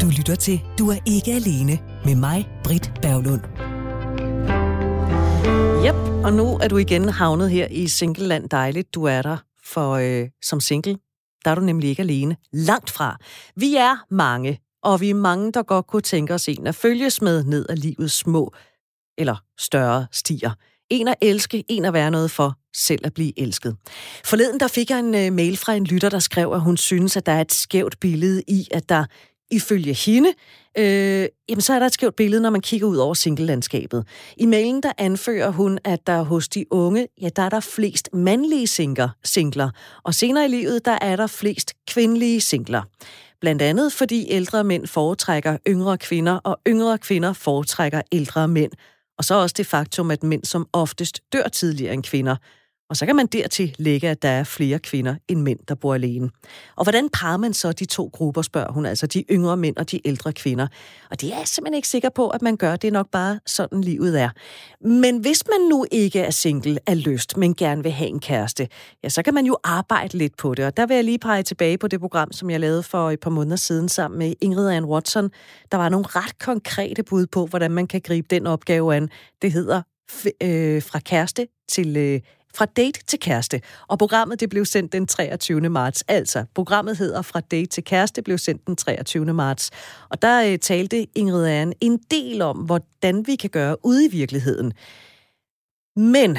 Du lytter til Du er ikke alene med mig, Britt Berglund. Yep, og nu er du igen havnet her i Singleland. Dejligt, du er der. For øh, som single, der er du nemlig ikke alene. Langt fra. Vi er mange, og vi er mange, der godt kunne tænke os en at følges med ned ad livets små eller større stier. En at elske, en at være noget for, selv at blive elsket. Forleden der fik jeg en øh, mail fra en lytter, der skrev, at hun synes, at der er et skævt billede i, at der ifølge hende, øh, jamen så er der et skævt billede, når man kigger ud over singlelandskabet. I mailen der anfører hun, at der hos de unge, ja, der er der flest mandlige singler, singler, og senere i livet, der er der flest kvindelige singler. Blandt andet fordi ældre mænd foretrækker yngre kvinder, og yngre kvinder foretrækker ældre mænd. Og så også det faktum, at mænd som oftest dør tidligere end kvinder. Og så kan man dertil lægge, at der er flere kvinder end mænd, der bor alene. Og hvordan parer man så de to grupper, spørger hun, altså de yngre mænd og de ældre kvinder. Og det er jeg simpelthen ikke sikker på, at man gør. Det er nok bare sådan livet er. Men hvis man nu ikke er single af lyst, men gerne vil have en kæreste, ja, så kan man jo arbejde lidt på det. Og der vil jeg lige pege tilbage på det program, som jeg lavede for et par måneder siden sammen med Ingrid Ann Watson. Der var nogle ret konkrete bud på, hvordan man kan gribe den opgave an. Det hedder øh, fra kæreste til øh, fra date til kæreste. Og programmet det blev sendt den 23. marts. Altså, programmet hedder Fra date til kæreste blev sendt den 23. marts. Og der øh, talte Ingrid Anne en del om, hvordan vi kan gøre ude i virkeligheden. Men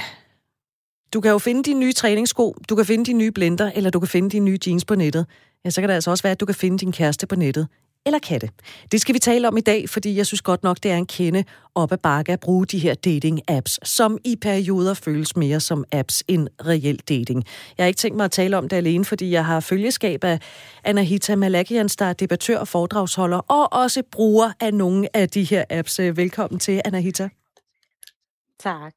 du kan jo finde dine nye træningssko, du kan finde dine nye blender, eller du kan finde dine nye jeans på nettet. Ja, så kan det altså også være, at du kan finde din kæreste på nettet eller katte? Det skal vi tale om i dag, fordi jeg synes godt nok, det er en kende op ad bakke at bruge de her dating-apps, som i perioder føles mere som apps end reel dating. Jeg har ikke tænkt mig at tale om det alene, fordi jeg har følgeskab af Anahita Malakians, der er debattør og foredragsholder, og også bruger af nogle af de her apps. Velkommen til, Anahita. Tak.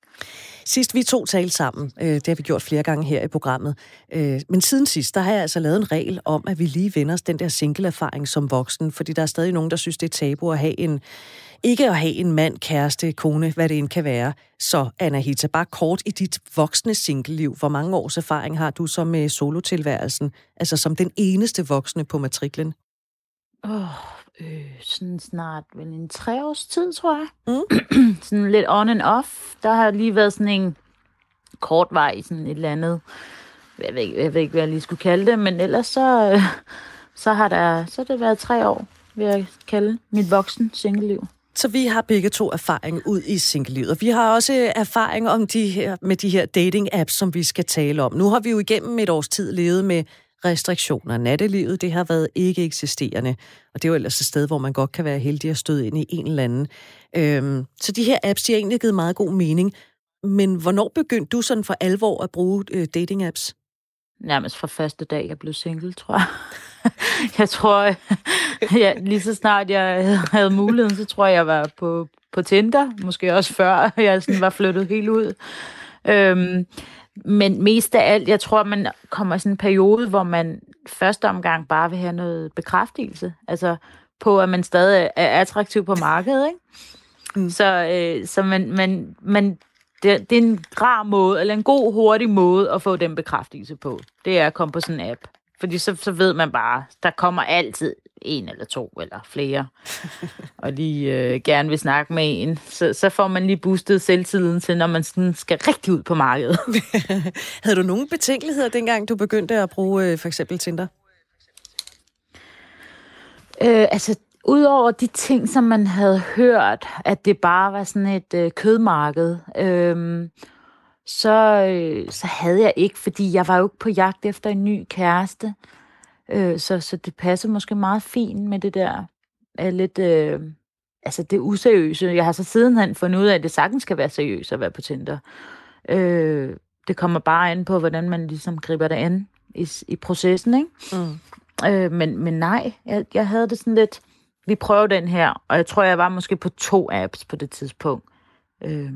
Sidst vi to talte sammen, øh, det har vi gjort flere gange her i programmet, øh, men siden sidst, der har jeg altså lavet en regel om, at vi lige vender os den der single-erfaring som voksen, fordi der er stadig nogen, der synes, det er tabu at have en, ikke at have en mand, kæreste, kone, hvad det end kan være. Så Anna Hita, bare kort i dit voksne single-liv, hvor mange års erfaring har du så med solotilværelsen, altså som den eneste voksne på matriklen? Åh, oh, øh, sådan snart vel en tre års tid, tror jeg. Mm. sådan lidt on and off. Der har lige været sådan en kort vej, sådan et eller andet, jeg ved, ikke, jeg ved ikke, hvad jeg lige skulle kalde det, men ellers så, øh, så har der, så har det været tre år, vil jeg kalde mit voksen single-liv. Så vi har begge to erfaring ud i single-livet. Vi har også erfaring om de her, med de her dating-apps, som vi skal tale om. Nu har vi jo igennem et års tid levet med restriktioner. Nattelivet, det har været ikke eksisterende. Og det er jo ellers et sted, hvor man godt kan være heldig at støde ind i en eller anden. Øhm, så de her apps, de har egentlig givet meget god mening. Men hvornår begyndte du sådan for alvor at bruge øh, dating-apps? Nærmest fra første dag, jeg blev single, tror jeg. jeg tror, ja, lige så snart jeg havde muligheden, så tror jeg, jeg var på, på Tinder. Måske også før jeg sådan var flyttet helt ud. Øhm, men mest af alt, jeg tror, man kommer i sådan en periode, hvor man første omgang bare vil have noget bekræftelse. Altså på, at man stadig er attraktiv på markedet, ikke? Mm. Så, øh, så man, man, man, det, det er en rar måde, eller en god, hurtig måde at få den bekræftelse på. Det er at komme på sådan en app. Fordi så, så ved man bare, der kommer altid en eller to eller flere, og lige øh, gerne vil snakke med en, så, så får man lige boostet selvtiden til, når man sådan skal rigtig ud på markedet. Havde du nogen betænkeligheder, dengang du begyndte at bruge øh, for eksempel Tinder? Øh, altså, udover de ting, som man havde hørt, at det bare var sådan et øh, kødmarked, øh, så, øh, så havde jeg ikke, fordi jeg var jo ikke på jagt efter en ny kæreste. Øh, så, så det passer måske meget fint med det der er lidt, øh, altså det useriøse. Jeg har så sidenhen fundet ud af, at det sagtens skal være seriøst at være på Tinder. Øh, det kommer bare an på, hvordan man ligesom griber det an i, i processen, ikke? Mm. Øh, men, men nej, jeg, jeg havde det sådan lidt, vi prøver den her, og jeg tror, jeg var måske på to apps på det tidspunkt. Øh,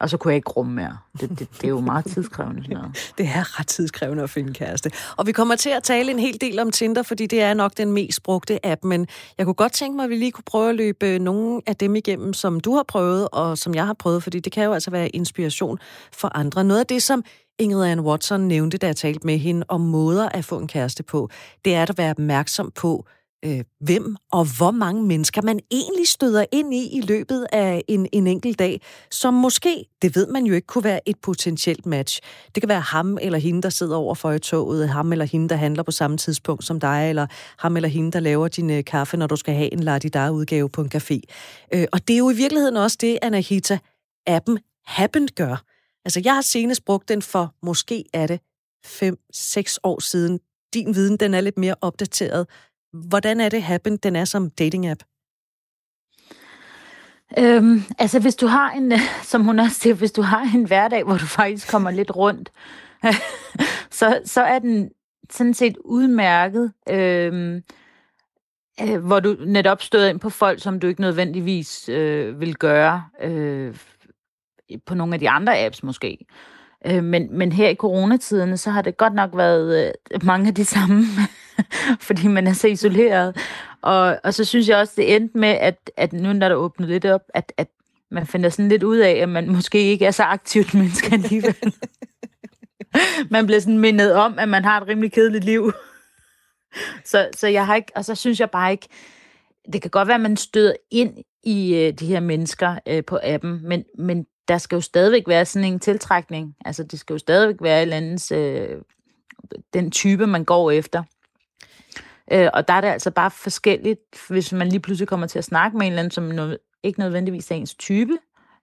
og så kunne jeg ikke rumme mere. Det, det, det er jo meget tidskrævende. Sådan noget. det er ret tidskrævende at finde kæreste. Og vi kommer til at tale en hel del om Tinder, fordi det er nok den mest brugte app, men jeg kunne godt tænke mig, at vi lige kunne prøve at løbe øh, nogle af dem igennem, som du har prøvet, og som jeg har prøvet, fordi det kan jo altså være inspiration for andre. Noget af det, som Ingrid Ann Watson nævnte, da jeg talte med hende om måder at få en kæreste på, det er at være opmærksom på, øh, hvem og hvor mange mennesker man egentlig støder ind i i løbet af en, en enkelt dag, som måske, det ved man jo ikke, kunne være et potentielt match. Det kan være ham eller hende, der sidder over for i toget, ham eller hende, der handler på samme tidspunkt som dig, eller ham eller hende, der laver din øh, kaffe, når du skal have en Ladidar-udgave på en café. Øh, og det er jo i virkeligheden også det, Anahita, appen Happen gør. Altså, jeg har senest brugt den for, måske er det 5-6 år siden. Din viden, den er lidt mere opdateret. Hvordan er det Happen, den er som dating-app? Øhm, altså hvis du har en, som hun også siger, hvis du har en hverdag, hvor du faktisk kommer lidt rundt, så, så er den sådan set udmærket, øhm, øh, hvor du netop støder ind på folk, som du ikke nødvendigvis øh, vil gøre øh, på nogle af de andre apps måske. Øh, men, men her i coronatiderne, så har det godt nok været øh, mange af de samme, fordi man er så isoleret. Og, og så synes jeg også, det endte med, at, at nu når der åbnet lidt op, at, at man finder sådan lidt ud af, at man måske ikke er så aktivt menneske alligevel. man bliver sådan mindet om, at man har et rimelig kedeligt liv. så, så jeg har ikke, og så synes jeg bare ikke, det kan godt være, at man støder ind i øh, de her mennesker øh, på appen, men, men der skal jo stadigvæk være sådan en tiltrækning. Altså, det skal jo stadigvæk være et eller andet, øh, den type, man går efter. Øh, og der er det altså bare forskelligt, hvis man lige pludselig kommer til at snakke med en eller anden, som no- ikke nødvendigvis er ens type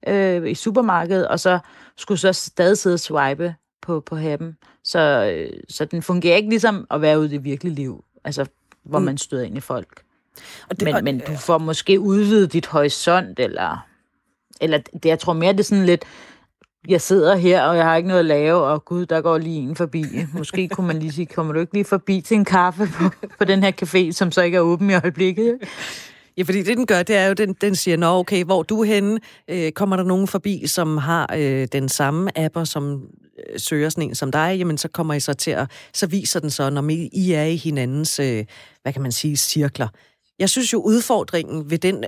øh, i supermarkedet, og så skulle så stadig sidde og swipe på, på happen. Så, øh, så den fungerer ikke ligesom at være ude i det virkelige liv, altså hvor mm. man støder ind i folk. Og det, men, og, men du får måske udvidet dit horisont, eller eller det, jeg tror mere, det er sådan lidt, jeg sidder her, og jeg har ikke noget at lave, og gud, der går lige en forbi. Måske kunne man lige sige, kommer du ikke lige forbi til en kaffe på, på den her café, som så ikke er åben i øjeblikket? Ja, fordi det, den gør, det er jo, den, den siger, nå okay, hvor du er henne? Øh, kommer der nogen forbi, som har øh, den samme apper, som øh, søger sådan en som dig? Jamen, så kommer I så til at, så viser den så, når I er i hinandens, øh, hvad kan man sige, cirkler. Jeg synes jo, udfordringen ved den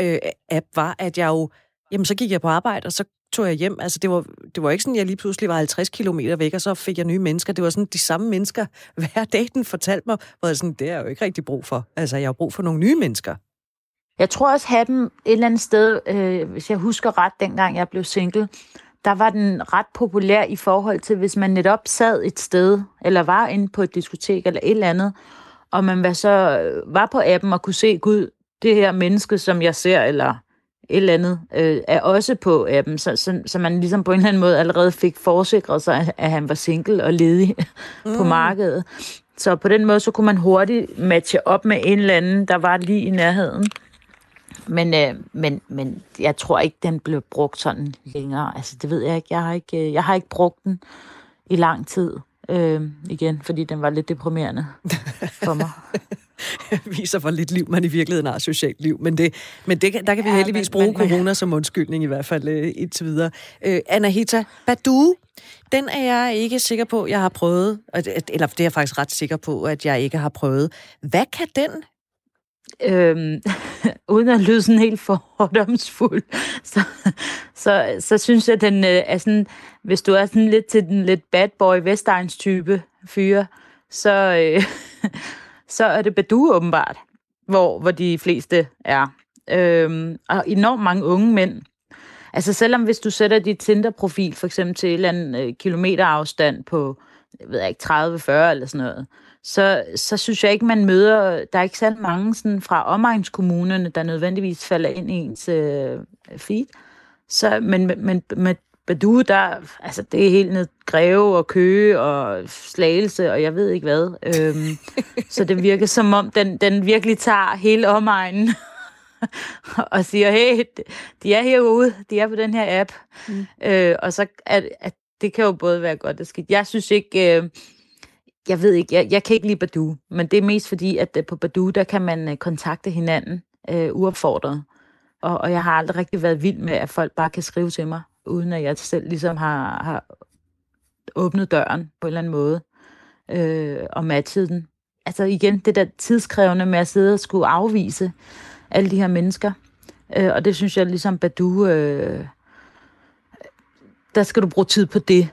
øh, øh app var, at jeg jo Jamen, så gik jeg på arbejde, og så tog jeg hjem. Altså, det var, det var ikke sådan, at jeg lige pludselig var 50 km væk, og så fik jeg nye mennesker. Det var sådan de samme mennesker, hver dag den fortalte mig, hvor jeg sådan, det er jeg jo ikke rigtig brug for. Altså, jeg har brug for nogle nye mennesker. Jeg tror også, at dem et eller andet sted, øh, hvis jeg husker ret, dengang jeg blev single, der var den ret populær i forhold til, hvis man netop sad et sted, eller var inde på et diskotek eller et eller andet, og man var så øh, var på appen og kunne se, gud, det her menneske, som jeg ser, eller et eller andet, øh, er også på appen, så, så, så man ligesom på en eller anden måde allerede fik forsikret sig, at han var single og ledig mm. på markedet. Så på den måde, så kunne man hurtigt matche op med en eller anden, der var lige i nærheden. Men, øh, men, men jeg tror ikke, den blev brugt sådan længere. Altså, det ved jeg ikke. Jeg har ikke, øh, jeg har ikke brugt den i lang tid øh, igen, fordi den var lidt deprimerende for mig. viser, hvor lidt liv man i virkeligheden har socialt liv. Men, det, men det, der kan vi ja, heldigvis men, bruge men, corona som undskyldning i hvert fald øh, indtil videre. Øh, Anahita, Badu, den er jeg ikke sikker på, jeg har prøvet. Eller det er jeg faktisk ret sikker på, at jeg ikke har prøvet. Hvad kan den øhm, uden at lyde sådan helt fordomsfuld, så, så, så synes jeg, at den øh, er sådan, hvis du er sådan lidt til den lidt bad boy Vestegns type fyre, så, øh, så er det Badu åbenbart, hvor, hvor de fleste er. Øhm, og enormt mange unge mænd. Altså selvom hvis du sætter dit Tinder-profil for eksempel til en eller anden øh, kilometer afstand på, jeg ved ikke, 30-40 eller sådan noget, så, så synes jeg ikke, man møder, der er ikke særlig mange sådan, fra omegnskommunerne, der nødvendigvis falder ind i ens øh, feed. Så, men, men, men Badu, der, altså det er helt ned Greve og Køge og Slagelse og jeg ved ikke hvad. Øhm, så det virker som om, den, den virkelig tager hele omegnen og siger, hey, de er herude, de er på den her app. Mm. Øh, og så at, at det kan jo både være godt og skidt. Jeg synes ikke, øh, jeg ved ikke, jeg, jeg kan ikke lide Badu, men det er mest fordi, at øh, på Badu, der kan man øh, kontakte hinanden øh, uopfordret. Og, og jeg har aldrig rigtig været vild med, at folk bare kan skrive til mig uden at jeg selv ligesom har, har åbnet døren på en eller anden måde øh, og matchet den. Altså igen, det der tidskrævende med at sidde og skulle afvise alle de her mennesker. Øh, og det synes jeg ligesom Badu, øh, der skal du bruge tid på det.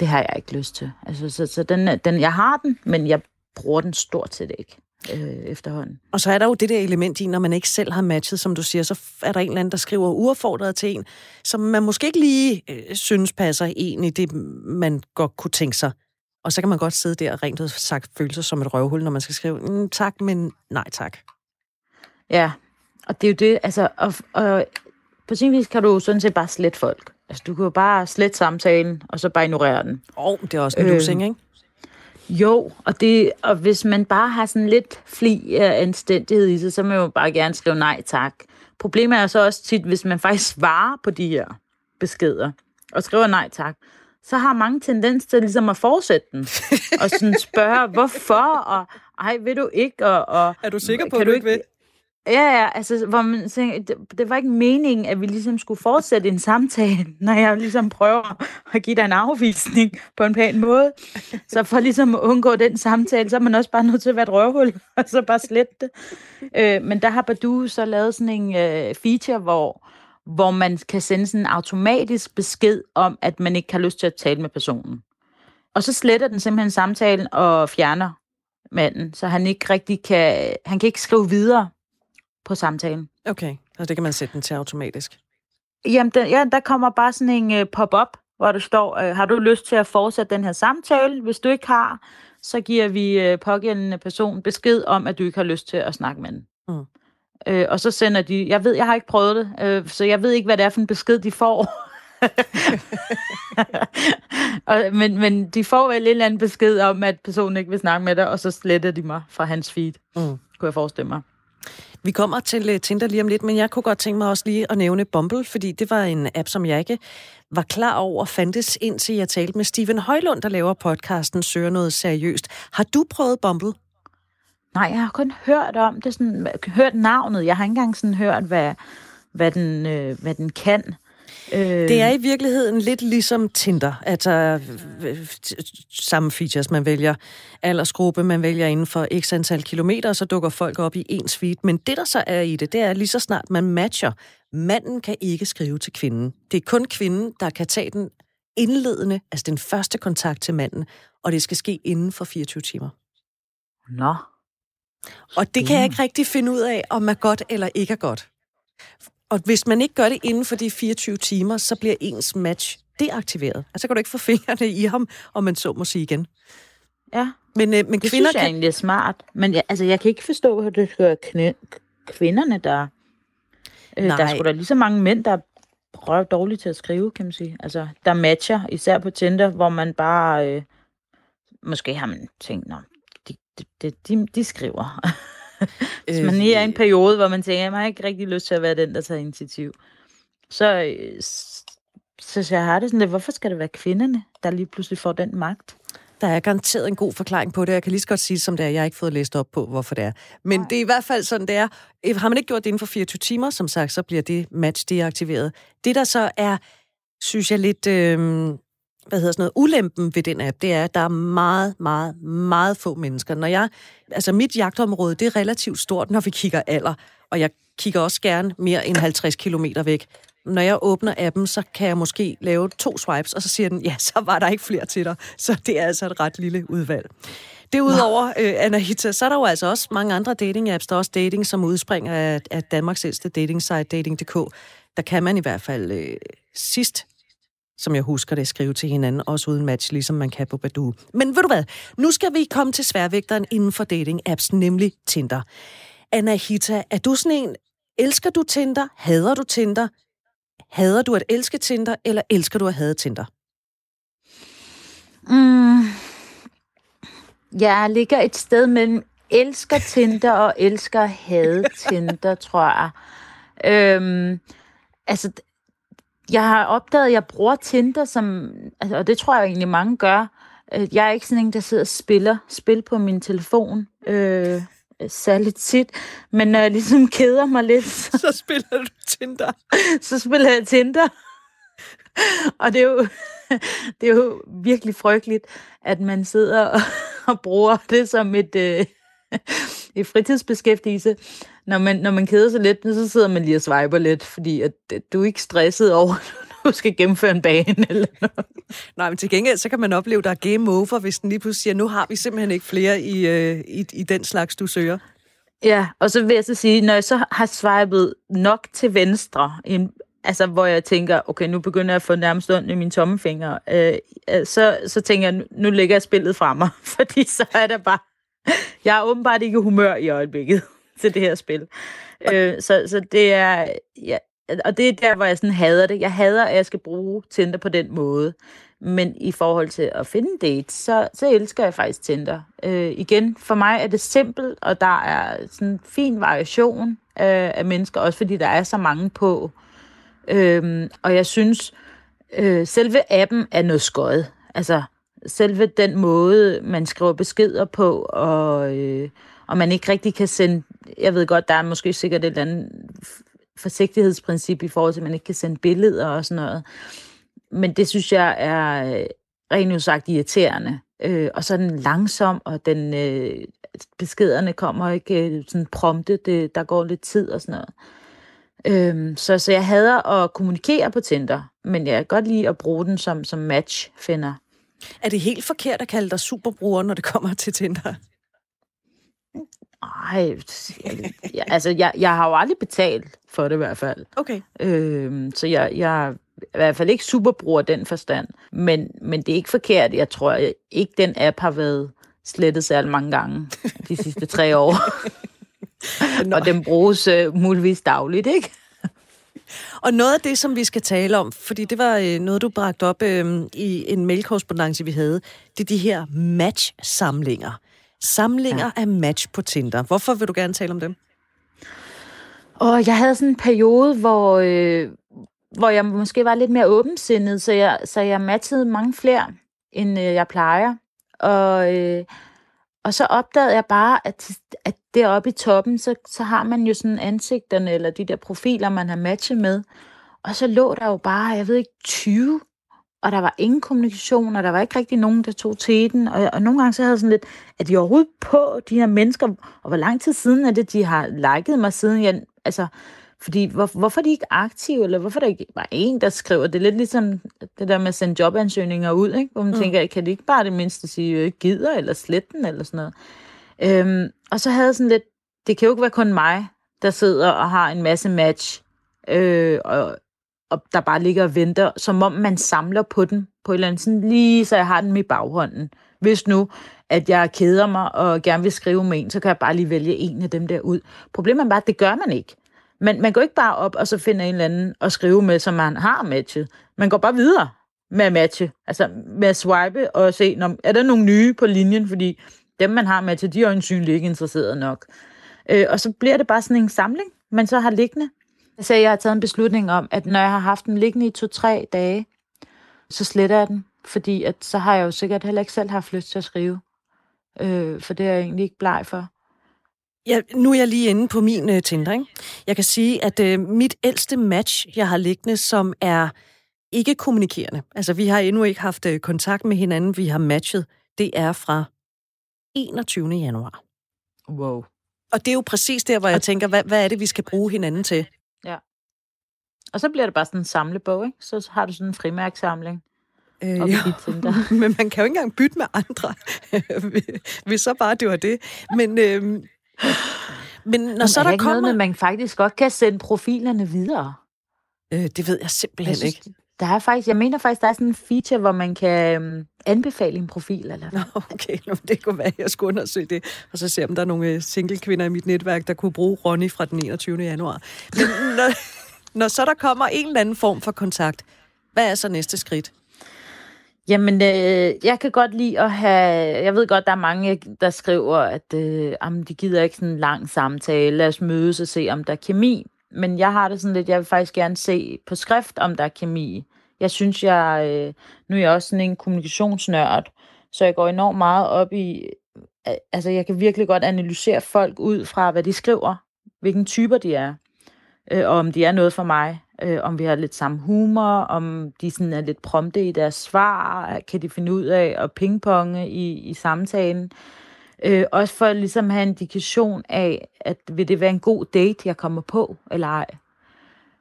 Det har jeg ikke lyst til. Altså, så, så den, den, jeg har den, men jeg bruger den stort set ikke. øh, efterhånden. Og så er der jo det der element i, når man ikke selv har matchet, som du siger, så er der en eller anden, der skriver uaffordret til en, som man måske ikke lige øh, synes passer ind i det, man godt kunne tænke sig. Og så kan man godt sidde der og rent ud sagt føle sig som et røvhul, når man skal skrive, mm, tak, men nej tak. Ja, og det er jo det, altså, og, og på sin vis kan du sådan set bare slette folk. Altså, du kan jo bare slette samtalen, og så bare ignorere den. Og det er også en øh, losing, ikke? Jo, og, det, og hvis man bare har sådan lidt fli af anstændighed i sig, så må man jo bare gerne skrive nej tak. Problemet er så også tit, hvis man faktisk svarer på de her beskeder, og skriver nej tak, så har mange tendens til ligesom at fortsætte den, og sådan spørge, hvorfor, og ej, vil du ikke, og... og er du sikker på, at du ikke vil? Ja, ja, altså, hvor man tænker, det, det var ikke meningen, at vi ligesom skulle fortsætte en samtale, når jeg ligesom prøver at give dig en afvisning på en pæn måde. Så for ligesom at undgå den samtale, så er man også bare nødt til at være et røvhul, og så bare slette det. Øh, men der har Badu så lavet sådan en øh, feature, hvor, hvor man kan sende sådan en automatisk besked om, at man ikke har lyst til at tale med personen. Og så sletter den simpelthen samtalen og fjerner manden, så han ikke rigtig kan, han kan ikke skrive videre på samtalen. Okay, altså det kan man sætte den til automatisk? Jamen, der, ja, der kommer bare sådan en uh, pop-up, hvor der står, uh, har du lyst til at fortsætte den her samtale? Hvis du ikke har, så giver vi uh, pågældende person besked om, at du ikke har lyst til at snakke med den. Mm. Uh, og så sender de, jeg ved, jeg har ikke prøvet det, uh, så jeg ved ikke, hvad det er for en besked, de får. og, men, men de får vel en eller anden besked om, at personen ikke vil snakke med dig, og så sletter de mig fra hans feed, mm. kunne jeg forestille mig. Vi kommer til øh, Tinder lige om lidt, men jeg kunne godt tænke mig også lige at nævne Bumble, fordi det var en app, som jeg ikke var klar over fandtes, indtil jeg talte med Steven Højlund, der laver podcasten Søger noget seriøst. Har du prøvet Bumble? Nej, jeg har kun hørt om det, sådan, hørt navnet. Jeg har ikke engang sådan hørt, hvad, hvad, den, øh, hvad den kan. Øh... Det er i virkeligheden lidt ligesom Tinder. Altså samme features, man vælger aldersgruppe, man vælger inden for x antal kilometer, så dukker folk op i ens feed. Men det, der så er i det, det er lige så snart man matcher. Manden kan ikke skrive til kvinden. Det er kun kvinden, der kan tage den indledende, altså den første kontakt til manden, og det skal ske inden for 24 timer. Nå. Og det kan jeg ikke rigtig finde ud af, om er godt eller ikke er godt. Og hvis man ikke gør det inden for de 24 timer, så bliver ens match deaktiveret. Altså kan du ikke få fingrene i ham, om man så må sige igen. Ja, men, øh, men det kvinder synes jeg kan... egentlig er smart. Men jeg, altså, jeg kan ikke forstå, at det skal være kvinderne, der... Øh, der er sgu da lige så mange mænd, der er dårligt til at skrive, kan man sige. Altså, der matcher, især på Tinder, hvor man bare... Øh, måske har man tænkt, Nå, de, de, de, de skriver. Hvis man lige er i en periode, hvor man tænker, at man har ikke rigtig lyst til at være den, der tager initiativ, så, øh, så, så jeg har det sådan lidt, hvorfor skal det være kvinderne, der lige pludselig får den magt? Der er garanteret en god forklaring på det. Jeg kan lige så godt sige, som det er. Jeg har ikke fået læst op på, hvorfor det er. Men Nej. det er i hvert fald sådan, det er. Har man ikke gjort det inden for 24 timer, som sagt, så bliver det match deaktiveret. Det, der så er, synes jeg lidt... Øh, hvad hedder sådan noget, ulempen ved den app, det er, at der er meget, meget, meget få mennesker. Når jeg, altså mit jagtområde, det er relativt stort, når vi kigger alder, og jeg kigger også gerne mere end 50 km væk. Når jeg åbner appen, så kan jeg måske lave to swipes, og så siger den, ja, så var der ikke flere til dig. Så det er altså et ret lille udvalg. Derudover, øh, Anahita, så er der jo altså også mange andre dating-apps. Der er også dating, som udspringer af, af Danmarks ældste dating-site, dating.dk. Der kan man i hvert fald øh, sidst som jeg husker det, skrive til hinanden, også uden match, ligesom man kan på Badoo. Men ved du hvad, nu skal vi komme til sværvægteren inden for dating-apps, nemlig Tinder. Anahita, er du sådan en, elsker du Tinder, hader du Tinder, hader du at elske Tinder, eller elsker du at hade Tinder? Mm. Jeg ligger et sted mellem elsker Tinder og elsker hade Tinder, tror jeg. Øhm, altså, jeg har opdaget, at jeg bruger Tinder som, altså, og det tror jeg egentlig mange gør. Øh, jeg er ikke sådan en, der sidder og spiller spil på min telefon. Øh, særligt tit. Men når jeg ligesom keder mig lidt... Så, så spiller du Tinder? så spiller jeg Tinder. og det er, jo, det er jo virkelig frygteligt, at man sidder og, og bruger det som et, øh, et fritidsbeskæftigelse når man, når man keder sig lidt, så sidder man lige og swiper lidt, fordi at, du er ikke stresset over, du skal gennemføre en bane eller noget. Nej, men til gengæld, så kan man opleve, at der er game over, hvis den lige pludselig siger, nu har vi simpelthen ikke flere i, øh, i, i den slags, du søger. Ja, og så vil jeg så sige, når jeg så har swipet nok til venstre, en, altså hvor jeg tænker, okay, nu begynder jeg at få nærmest ondt i mine tommefinger, øh, øh, så, så tænker jeg, nu lægger jeg spillet fra mig, fordi så er der bare, jeg er åbenbart ikke humør i øjeblikket til det her spil. Øh, så, så det er, ja, og det er der, hvor jeg sådan hader det. Jeg hader, at jeg skal bruge Tinder på den måde. Men i forhold til at finde date, så, så elsker jeg faktisk Tinder. Øh, igen, for mig er det simpelt, og der er sådan en fin variation øh, af mennesker, også fordi der er så mange på. Øh, og jeg synes, øh, selve appen er noget skøjet. Altså, selve den måde, man skriver beskeder på, og, øh, og man ikke rigtig kan sende... Jeg ved godt, der er måske sikkert et eller andet forsigtighedsprincip i forhold til, at man ikke kan sende billeder og sådan noget. Men det synes jeg er øh, rent udsagt irriterende. Øh, og så den langsom, og den, øh, beskederne kommer ikke øh, sådan prompte, det, der går lidt tid og sådan noget. Øh, så, så jeg hader at kommunikere på Tinder, men jeg kan godt lide at bruge den som, som matchfinder. Er det helt forkert at kalde dig superbruger, når det kommer til Tinder? Nej, altså jeg, jeg har jo aldrig betalt for det i hvert fald. Okay. Øhm, så jeg, jeg er i hvert fald ikke superbruger den forstand. Men, men det er ikke forkert. Jeg tror jeg, ikke, den app har været slettet særlig mange gange de sidste tre år. og den bruges uh, muligvis dagligt, ikke? Og noget af det, som vi skal tale om, fordi det var øh, noget, du bragte op øh, i en mailkorrespondance, vi havde, det er de her match-samlinger. Samlinger ja. af match på Tinder. Hvorfor vil du gerne tale om dem? Og jeg havde sådan en periode, hvor, øh, hvor jeg måske var lidt mere åbensindet, så jeg, så jeg matchede mange flere, end øh, jeg plejer. Og, øh, og så opdagede jeg bare, at, at deroppe i toppen, så, så har man jo sådan ansigterne, eller de der profiler, man har matchet med. Og så lå der jo bare, jeg ved ikke, 20 og der var ingen kommunikation, og der var ikke rigtig nogen, der tog til den. Og, og nogle gange så havde jeg sådan lidt, at de overhovedet på, de her mennesker, og hvor lang tid siden er det, de har liket mig siden jeg, altså, fordi hvor, hvorfor er de ikke aktive, eller hvorfor er der ikke bare en, der skriver? Det er lidt ligesom det der med at sende jobansøgninger ud, ikke? hvor man mm. tænker, kan de ikke bare det mindste sige, øh, gider, eller sletten, eller sådan noget. Øhm, og så havde jeg sådan lidt, det kan jo ikke være kun mig, der sidder og har en masse match, øh, og, og der bare ligger og venter, som om man samler på den på et eller andet, sådan lige så jeg har den i baghånden. Hvis nu, at jeg keder mig og gerne vil skrive med en, så kan jeg bare lige vælge en af dem der ud. Problemet er bare, at det gør man ikke. Man, man går ikke bare op og så finder en eller anden og skrive med, som man har matchet. Man går bare videre med at matche. Altså med at swipe og se, når, er der nogle nye på linjen, fordi dem, man har matchet, de er øjensynligt ikke interesseret nok. Øh, og så bliver det bare sådan en samling, man så har liggende. Så jeg har taget en beslutning om, at når jeg har haft den liggende i to-tre dage, så sletter jeg den. Fordi at, så har jeg jo sikkert heller ikke selv haft lyst til at skrive. Øh, for det er jeg egentlig ikke bleg for. Ja, nu er jeg lige inde på min uh, Tinder. Ikke? Jeg kan sige, at uh, mit ældste match, jeg har liggende, som er ikke kommunikerende. Altså, vi har endnu ikke haft uh, kontakt med hinanden, vi har matchet. Det er fra 21. januar. Wow. Og det er jo præcis der, hvor jeg tænker, hvad, hvad er det, vi skal bruge hinanden til? Ja. Og så bliver det bare sådan en samlebog, ikke? Så har du sådan en frimærksamling. Øh, ja. Men man kan jo ikke engang bytte med andre, hvis så bare det var det. Men, øh, men når Men så er der ikke kommer... noget, man faktisk godt kan sende profilerne videre? Øh, det ved jeg simpelthen Jeg synes, ikke. Der er faktisk, jeg mener faktisk, der er sådan en feature, hvor man kan øhm, anbefale en profil. Eller Nå, okay, Nå, det kunne være, at jeg skulle undersøge det, og så se, om der er nogle øh, single kvinder i mit netværk, der kunne bruge Ronny fra den 21. januar. Men når, når så der kommer en eller anden form for kontakt, hvad er så næste skridt? Jamen, øh, jeg kan godt lide at have... Jeg ved godt, der er mange, der skriver, at øh, jamen, de gider ikke sådan en lang samtale. Lad os mødes og se, om der er kemi. Men jeg har det sådan lidt, jeg vil faktisk gerne se på skrift, om der er kemi. Jeg synes, jeg... Øh, nu er jeg også sådan en kommunikationsnørd, så jeg går enormt meget op i... øh, Altså, jeg kan virkelig godt analysere folk ud fra, hvad de skriver, hvilken typer de er, øh, og om de er noget for mig øh, om vi har lidt samme humor, om de sådan er lidt prompte i deres svar, kan de finde ud af at pingponge i, i samtalen. Øh, også for ligesom at ligesom have en indikation af, at vil det være en god date, jeg kommer på, eller ej.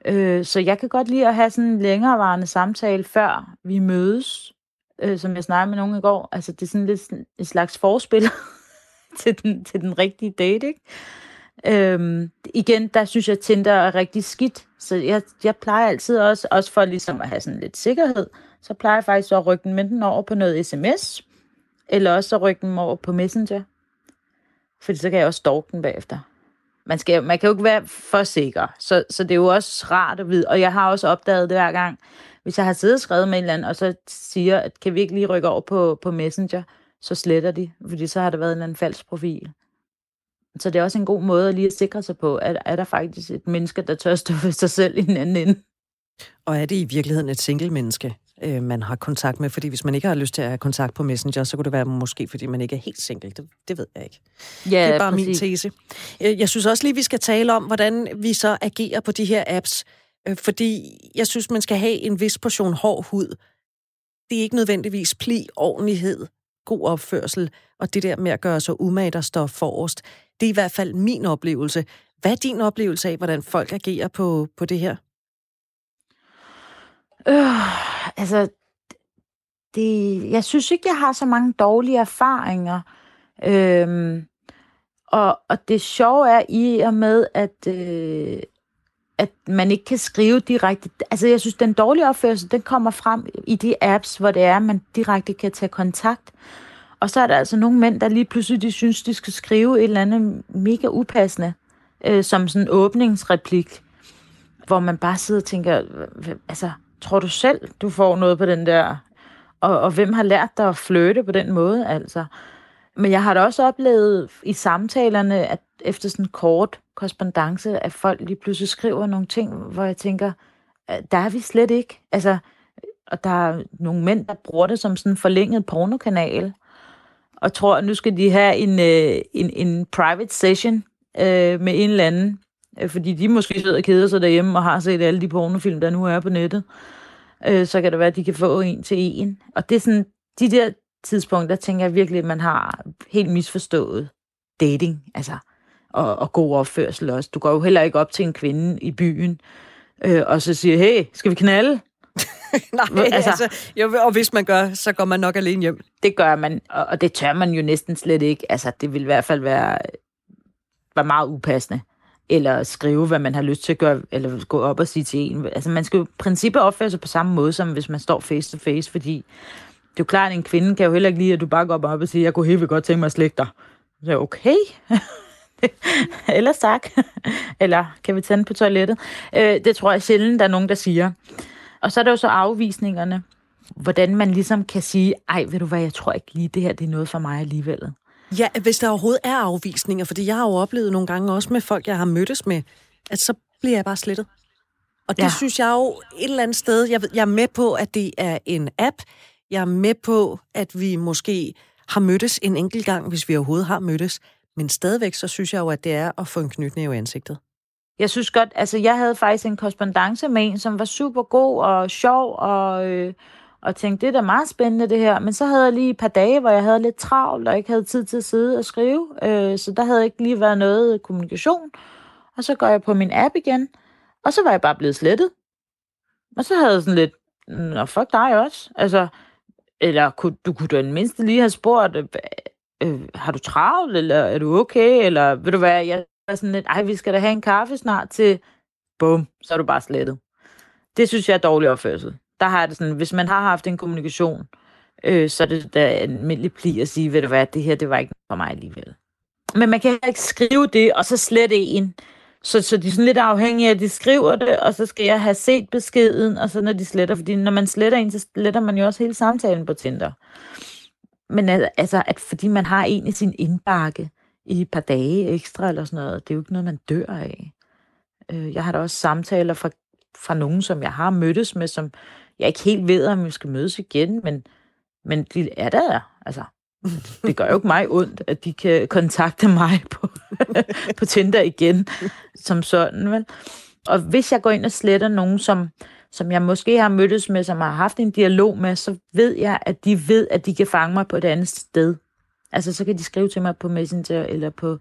Øh, så jeg kan godt lide at have sådan en længerevarende samtale, før vi mødes, øh, som jeg snakkede med nogen i går. Altså, det er sådan lidt en slags forspil til, den, til den rigtige date, ikke? Øhm, igen, der synes jeg, at Tinder er rigtig skidt. Så jeg, jeg plejer altid også, også for ligesom at have sådan lidt sikkerhed, så plejer jeg faktisk at rykke den enten over på noget sms, eller også at rykke den over på Messenger. Fordi så kan jeg også stalke den bagefter. Man, skal, man kan jo ikke være for sikker, så, så det er jo også rart at vide. Og jeg har også opdaget det hver gang, hvis jeg har siddet og skrevet med en eller anden, og så siger, at kan vi ikke lige rykke over på, på Messenger, så sletter de, fordi så har der været en eller anden falsk profil. Så det er også en god måde at lige at sikre sig på, at er der faktisk et menneske, der tør stå for sig selv i den anden ende. Og er det i virkeligheden et single menneske, øh, man har kontakt med? Fordi hvis man ikke har lyst til at have kontakt på Messenger, så kunne det være måske, fordi man ikke er helt single. Det, det ved jeg ikke. Ja, det er bare præcis. min tese. Øh, jeg synes også lige, vi skal tale om, hvordan vi så agerer på de her apps. Øh, fordi jeg synes, man skal have en vis portion hård hud. Det er ikke nødvendigvis pli, ordentlighed, god opførsel, og det der med at gøre sig umage, der står forrest. Det er i hvert fald min oplevelse. Hvad er din oplevelse af, hvordan folk agerer på, på det her? Øh, altså, det, jeg synes ikke, jeg har så mange dårlige erfaringer. Øhm, og, og det sjove er i og med, at, øh, at man ikke kan skrive direkte. Altså, jeg synes, den dårlige opførsel, den kommer frem i de apps, hvor det er, at man direkte kan tage kontakt. Og så er der altså nogle mænd, der lige pludselig de synes, de skal skrive et eller andet mega upassende, øh, som sådan en åbningsreplik, hvor man bare sidder og tænker, altså, tror du selv, du får noget på den der? Og, og hvem har lært dig at flytte på den måde, altså? Men jeg har da også oplevet i samtalerne, at efter sådan en kort korrespondence, at folk lige pludselig skriver nogle ting, hvor jeg tænker, øh, der er vi slet ikke. Altså, og der er nogle mænd, der bruger det som sådan en forlænget pornokanal, og tror, at nu skal de have en, øh, en, en private session øh, med en eller anden, øh, fordi de måske sidder og keder sig derhjemme og har set alle de pornofilm, der nu er på nettet. Øh, så kan det være, at de kan få en til en. Og det er sådan, de der tidspunkter, tænker jeg virkelig, at man har helt misforstået dating, altså, og, og god opførsel også. Du går jo heller ikke op til en kvinde i byen, øh, og så siger, hey, skal vi knalde? Nej, altså, altså, jo, og hvis man gør, så går man nok alene hjem. Det gør man, og, og det tør man jo næsten slet ikke. Altså, det vil i hvert fald være, være meget upassende. Eller skrive, hvad man har lyst til at gøre, eller gå op og sige til en. Altså, man skal jo i princippet opføre sig på samme måde, som hvis man står face to face, fordi det er jo klart, at en kvinde kan jo heller ikke lide, at du bare går op og siger, jeg kunne helt godt tænke mig at slægte dig. Så okay. Eller tak. Eller kan vi tænde på toilettet? Øh, det tror jeg sjældent, der er nogen, der siger. Og så er der jo så afvisningerne. Hvordan man ligesom kan sige, ej, ved du hvad, jeg tror ikke lige, det her det er noget for mig alligevel. Ja, hvis der overhovedet er afvisninger, fordi jeg har jo oplevet nogle gange også med folk, jeg har mødtes med, at så bliver jeg bare slettet. Og det ja. synes jeg jo et eller andet sted, jeg, jeg er med på, at det er en app. Jeg er med på, at vi måske har mødtes en enkelt gang, hvis vi overhovedet har mødtes. Men stadigvæk, så synes jeg jo, at det er at få en knytnæve i ansigtet. Jeg synes godt, altså jeg havde faktisk en korrespondence med en, som var super god og sjov, og, øh, og tænkte, det er da meget spændende det her. Men så havde jeg lige et par dage, hvor jeg havde lidt travlt, og ikke havde tid til at sidde og skrive. Øh, så der havde ikke lige været noget kommunikation. Og så går jeg på min app igen, og så var jeg bare blevet slettet. Og så havde jeg sådan lidt, nå fuck dig også. Altså, eller kunne, du kunne da mindste lige have spurgt, øh, øh, har du travlt, eller er du okay, eller vil du være, jeg er sådan lidt, ej, vi skal da have en kaffe snart til, bum, så er du bare slettet. Det synes jeg er dårlig opførsel. Der har det sådan, hvis man har haft en kommunikation, øh, så er det da en almindelig pli at sige, ved du hvad, det her, det var ikke for mig alligevel. Men man kan ikke skrive det, og så slette en. Så, så de er sådan lidt afhængige af, at de skriver det, og så skal jeg have set beskeden, og så når de sletter, fordi når man sletter en, så sletter man jo også hele samtalen på Tinder. Men altså, at fordi man har en i sin indbakke, i et par dage ekstra eller sådan noget. Det er jo ikke noget, man dør af. Øh, jeg har da også samtaler fra, fra nogen, som jeg har mødtes med, som jeg ikke helt ved, om vi skal mødes igen, men, men de er der. Altså, det gør jo ikke mig ondt, at de kan kontakte mig på, på Tinder igen, som sådan, vel? Og hvis jeg går ind og sletter nogen, som, som jeg måske har mødtes med, som har haft en dialog med, så ved jeg, at de ved, at de kan fange mig på et andet sted. Altså, så kan de skrive til mig på Messenger eller på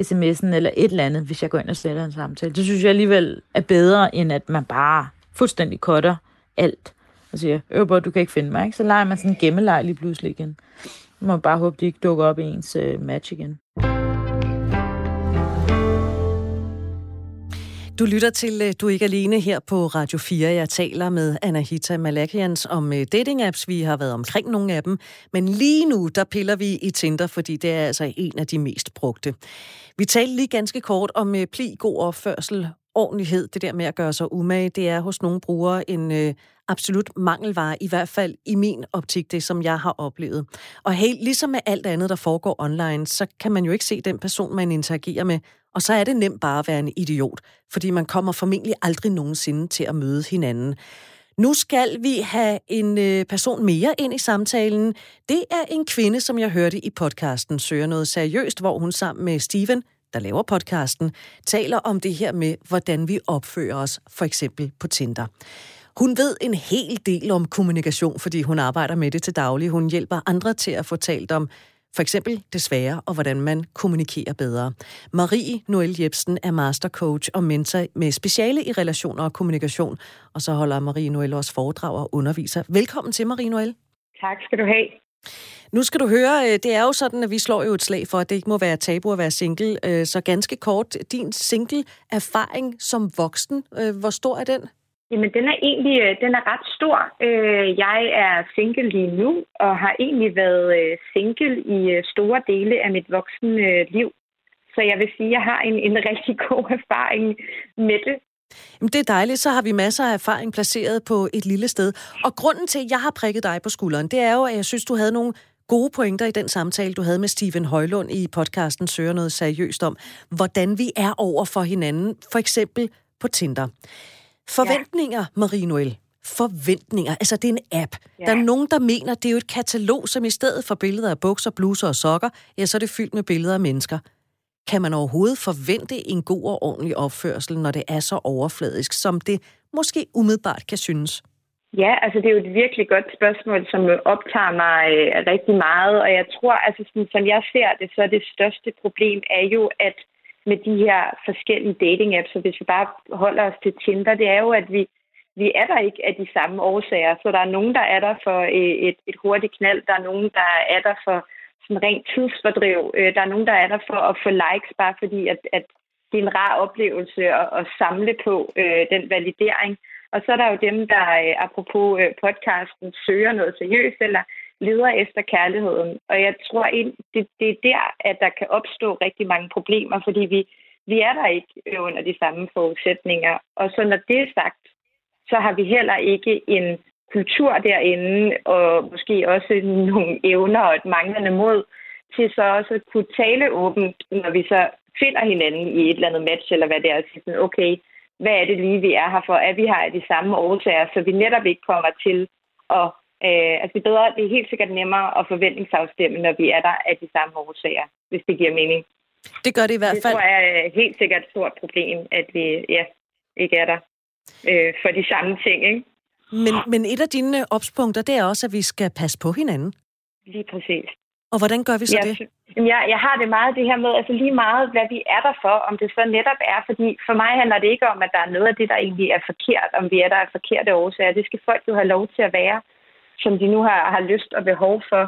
sms'en eller et eller andet, hvis jeg går ind og sletter en samtale. Det synes jeg alligevel er bedre, end at man bare fuldstændig cutter alt og siger, øh, du kan ikke finde mig, ikke? Så leger man sådan en gemmeleg lige pludselig igen. Man må bare håbe, de ikke dukker op i ens uh, match igen. Du lytter til øh, Du er ikke alene her på Radio 4. Jeg taler med Anahita Malakians om øh, dating-apps. Vi har været omkring nogle af dem. Men lige nu, der piller vi i Tinder, fordi det er altså en af de mest brugte. Vi talte lige ganske kort om pli, god opførsel, ordentlighed, det der med at gøre sig umage, det er hos nogle brugere en øh, absolut mangelvare, i hvert fald i min optik, det som jeg har oplevet. Og helt ligesom med alt andet, der foregår online, så kan man jo ikke se den person, man interagerer med, og så er det nemt bare at være en idiot, fordi man kommer formentlig aldrig nogensinde til at møde hinanden. Nu skal vi have en øh, person mere ind i samtalen. Det er en kvinde, som jeg hørte i podcasten Søger noget seriøst, hvor hun sammen med Steven der laver podcasten, taler om det her med, hvordan vi opfører os, for eksempel på Tinder. Hun ved en hel del om kommunikation, fordi hun arbejder med det til daglig. Hun hjælper andre til at få talt om for eksempel det svære og hvordan man kommunikerer bedre. Marie Noel Jebsen er mastercoach og mentor med speciale i relationer og kommunikation. Og så holder Marie Noel også foredrag og underviser. Velkommen til, Marie Noel. Tak skal du have. Nu skal du høre, øh, det er jo sådan, at vi slår jo et slag for, at det ikke må være tabu at være single. Øh, så ganske kort, din single-erfaring som voksen, øh, hvor stor er den? Jamen, den er egentlig den er ret stor. Jeg er single lige nu, og har egentlig været single i store dele af mit voksne liv. Så jeg vil sige, at jeg har en, en rigtig god erfaring med det. Jamen, det er dejligt. Så har vi masser af erfaring placeret på et lille sted. Og grunden til, at jeg har prikket dig på skulderen, det er jo, at jeg synes, du havde nogle gode pointer i den samtale, du havde med Steven Højlund i podcasten Søger noget seriøst om, hvordan vi er over for hinanden, for eksempel på Tinder. Forventninger, ja. Marie Noel. Forventninger. Altså, det er en app. Ja. Der er nogen, der mener, det er jo et katalog, som i stedet for billeder af bukser, bluser og sokker, ja, så er det fyldt med billeder af mennesker. Kan man overhovedet forvente en god og ordentlig opførsel, når det er så overfladisk, som det måske umiddelbart kan synes? Ja, altså det er jo et virkelig godt spørgsmål, som optager mig øh, rigtig meget, og jeg tror, altså sådan, som jeg ser det, så er det største problem er jo, at med de her forskellige dating-apps, og hvis vi bare holder os til Tinder, det er jo, at vi, vi er der ikke af de samme årsager. Så der er nogen, der er der for øh, et, et hurtigt knald, der er nogen, der er der for sådan rent tidsfordriv. Øh, der er nogen, der er der for at få likes, bare fordi, at, at det er en rar oplevelse at, at samle på øh, den validering. Og så er der jo dem, der øh, apropos øh, podcasten søger noget seriøst, eller leder efter kærligheden. Og jeg tror, det, det er der, at der kan opstå rigtig mange problemer, fordi vi, vi er der ikke øh, under de samme forudsætninger. Og så når det er sagt, så har vi heller ikke en kultur derinde, og måske også nogle evner og et manglende mod til så også at kunne tale åbent, når vi så finder hinanden i et eller andet match, eller hvad det er, sige sådan, okay, hvad er det lige, vi er her for? At vi har de samme årsager, så vi netop ikke kommer til at... Øh, altså det er, bedre, det er helt sikkert nemmere at forventningsafstemme, når vi er der af de samme årsager, hvis det giver mening. Det gør det i hvert fald. Det tror jeg er helt sikkert et stort problem, at vi ja, ikke er der øh, for de samme ting, ikke? Men, men et af dine opspunkter, det er også, at vi skal passe på hinanden. Lige præcis. Og hvordan gør vi så jeg, det? Jeg, jeg har det meget det her med, altså lige meget, hvad vi er der for, om det så netop er, fordi for mig handler det ikke om, at der er noget af det, der egentlig er forkert, om vi er der af forkerte årsager. Det skal folk jo have lov til at være, som de nu har, har lyst og behov for.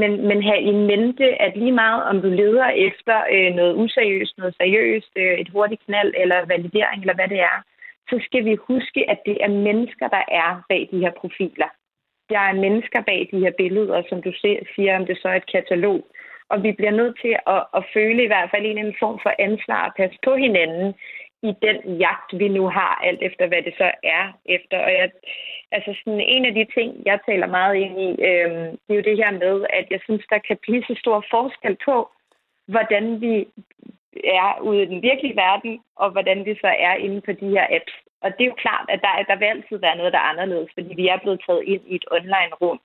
Men, men have i mente, at lige meget om du leder efter øh, noget useriøst, noget seriøst, øh, et hurtigt knald eller validering eller hvad det er, så skal vi huske, at det er mennesker, der er bag de her profiler. Der er mennesker bag de her billeder, som du siger, om det så er et katalog. Og vi bliver nødt til at, at føle i hvert fald en, en form for ansvar og passe på hinanden i den jagt, vi nu har, alt efter hvad det så er efter. Og jeg, altså sådan en af de ting, jeg taler meget ind i, øhm, det er jo det her med, at jeg synes, der kan blive så stor forskel på, hvordan vi er ude i den virkelige verden, og hvordan vi så er inde på de her apps. Og det er jo klart, at der, der vil altid være noget, der er anderledes, fordi vi er blevet taget ind i et online-rum.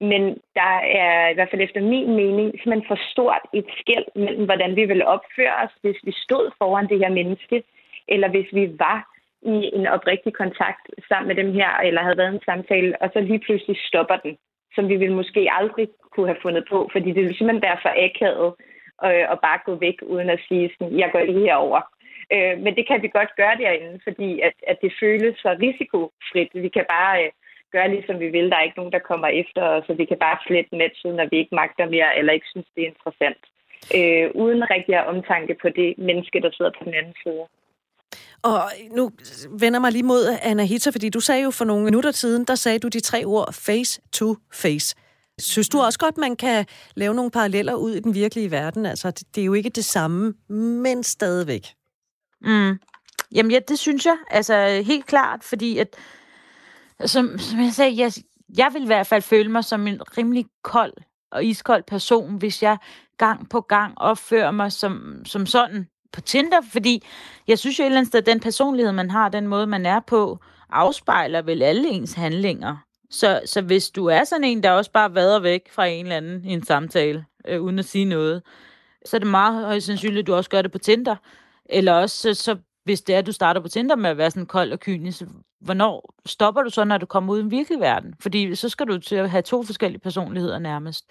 Men der er i hvert fald efter min mening simpelthen for stort et skæld mellem, hvordan vi vil opføre os, hvis vi stod foran det her menneske, eller hvis vi var i en oprigtig kontakt sammen med dem her, eller havde været en samtale, og så lige pludselig stopper den, som vi ville måske aldrig kunne have fundet på, fordi det ville simpelthen være for akavet øh, og bare gå væk, uden at sige sådan, jeg går lige herover. Øh, men det kan vi godt gøre derinde, fordi at, at det føles så risikofrit. Vi kan bare øh, gøre, ligesom vi vil. Der er ikke nogen, der kommer efter os, så vi kan bare slette nettet, når vi ikke magter mere, eller ikke synes, det er interessant. Øh, uden rigtig at omtanke på det menneske, der sidder på den anden side. Og nu vender mig lige mod Anahita, fordi du sagde jo for nogle minutter siden, der sagde du de tre ord face to face. Synes du også godt, man kan lave nogle paralleller ud i den virkelige verden? Altså, det er jo ikke det samme, men stadigvæk. Mm. Jamen ja, det synes jeg. Altså helt klart, fordi at, som, som jeg sagde, jeg, jeg vil i hvert fald føle mig som en rimelig kold og iskold person, hvis jeg gang på gang opfører mig som, som sådan på Tinder, fordi jeg synes jo et eller andet sted, at den personlighed, man har, den måde, man er på, afspejler vel alle ens handlinger. Så, så hvis du er sådan en, der også bare vader væk fra en eller anden i en samtale, øh, uden at sige noget, så er det meget højst sandsynligt, at du også gør det på Tinder. Eller også, så, så hvis det er, at du starter på Tinder med at være sådan kold og kynisk, hvornår stopper du så, når du kommer ud i den virkelige verden? Fordi så skal du til at have to forskellige personligheder nærmest.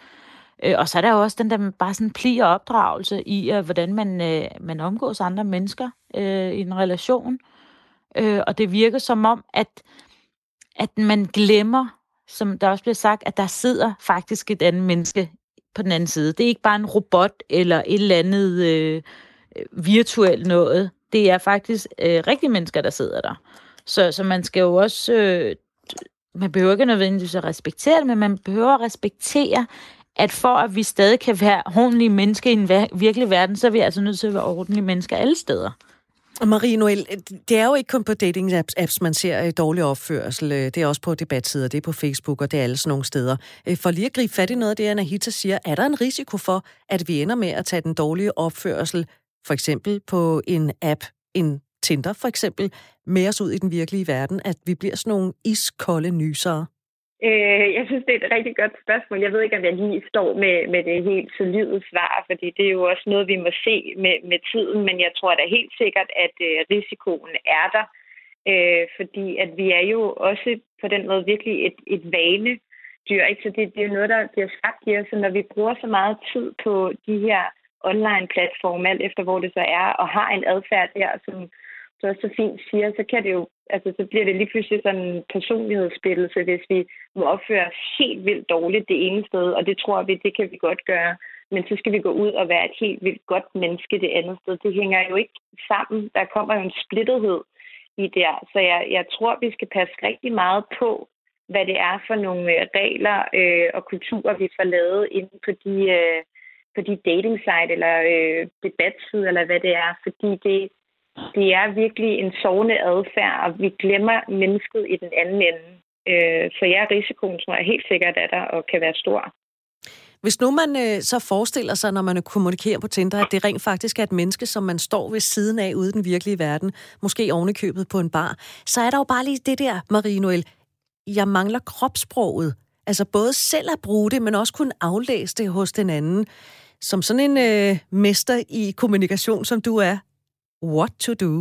Øh, og så er der jo også den der bare sådan pli og opdragelse i, øh, hvordan man, øh, man omgås andre mennesker øh, i en relation. Øh, og det virker som om, at, at man glemmer, som der også bliver sagt, at der sidder faktisk et andet menneske på den anden side. Det er ikke bare en robot eller et eller andet øh, virtuelt noget. Det er faktisk øh, rigtige mennesker, der sidder der. Så, så man skal jo også... Øh, man behøver ikke nødvendigvis at respektere det, men man behøver at respektere, at for at vi stadig kan være ordentlige mennesker i en virkelig verden, så er vi altså nødt til at være ordentlige mennesker alle steder. Og Marie Noel, øh, det er jo ikke kun på dating apps, man ser øh, dårlig opførsel. Øh, det er også på debatsider, det er på Facebook, og det er alle sådan nogle steder. For lige at gribe fat i noget af det, Anahita siger, er der en risiko for, at vi ender med at tage den dårlige opførsel, for eksempel på en app, en Tinder for eksempel, med os ud i den virkelige verden, at vi bliver sådan nogle iskolde nysere? Øh, jeg synes, det er et rigtig godt spørgsmål. Jeg ved ikke, om jeg lige står med, med det helt solide svar, fordi det er jo også noget, vi må se med, med tiden, men jeg tror da helt sikkert, at øh, risikoen er der, øh, fordi at vi er jo også på den måde virkelig et, et vane dyr. Ikke? Så det, det er noget, der bliver skabt i os, når vi bruger så meget tid på de her online-platforme, alt efter hvor det så er, og har en adfærd der, som så så fint siger, så kan det jo, altså så bliver det lige pludselig sådan en personlighedsspillelse, hvis vi må opføre os helt vildt dårligt det ene sted, og det tror vi, det kan vi godt gøre. Men så skal vi gå ud og være et helt vildt godt menneske det andet sted. Det hænger jo ikke sammen. Der kommer jo en splittethed i der. Så jeg, jeg tror, vi skal passe rigtig meget på, hvad det er for nogle øh, regler øh, og kulturer, vi får lavet inde på de, øh, på de dating site eller øh, debatside, eller hvad det er. Fordi det, det er virkelig en sovende adfærd, og vi glemmer mennesket i den anden ende. Øh, så ja, risikoen tror jeg helt sikkert er der og kan være stor. Hvis nu man øh, så forestiller sig, når man kommunikerer på Tinder, at det rent faktisk er et menneske, som man står ved siden af ude i den virkelige verden, måske ovenikøbet på en bar, så er der jo bare lige det der, Marie Noel. Jeg mangler kropssproget. Altså både selv at bruge det, men også kunne aflæse det hos den anden. Som sådan en øh, mester i kommunikation, som du er, What to do?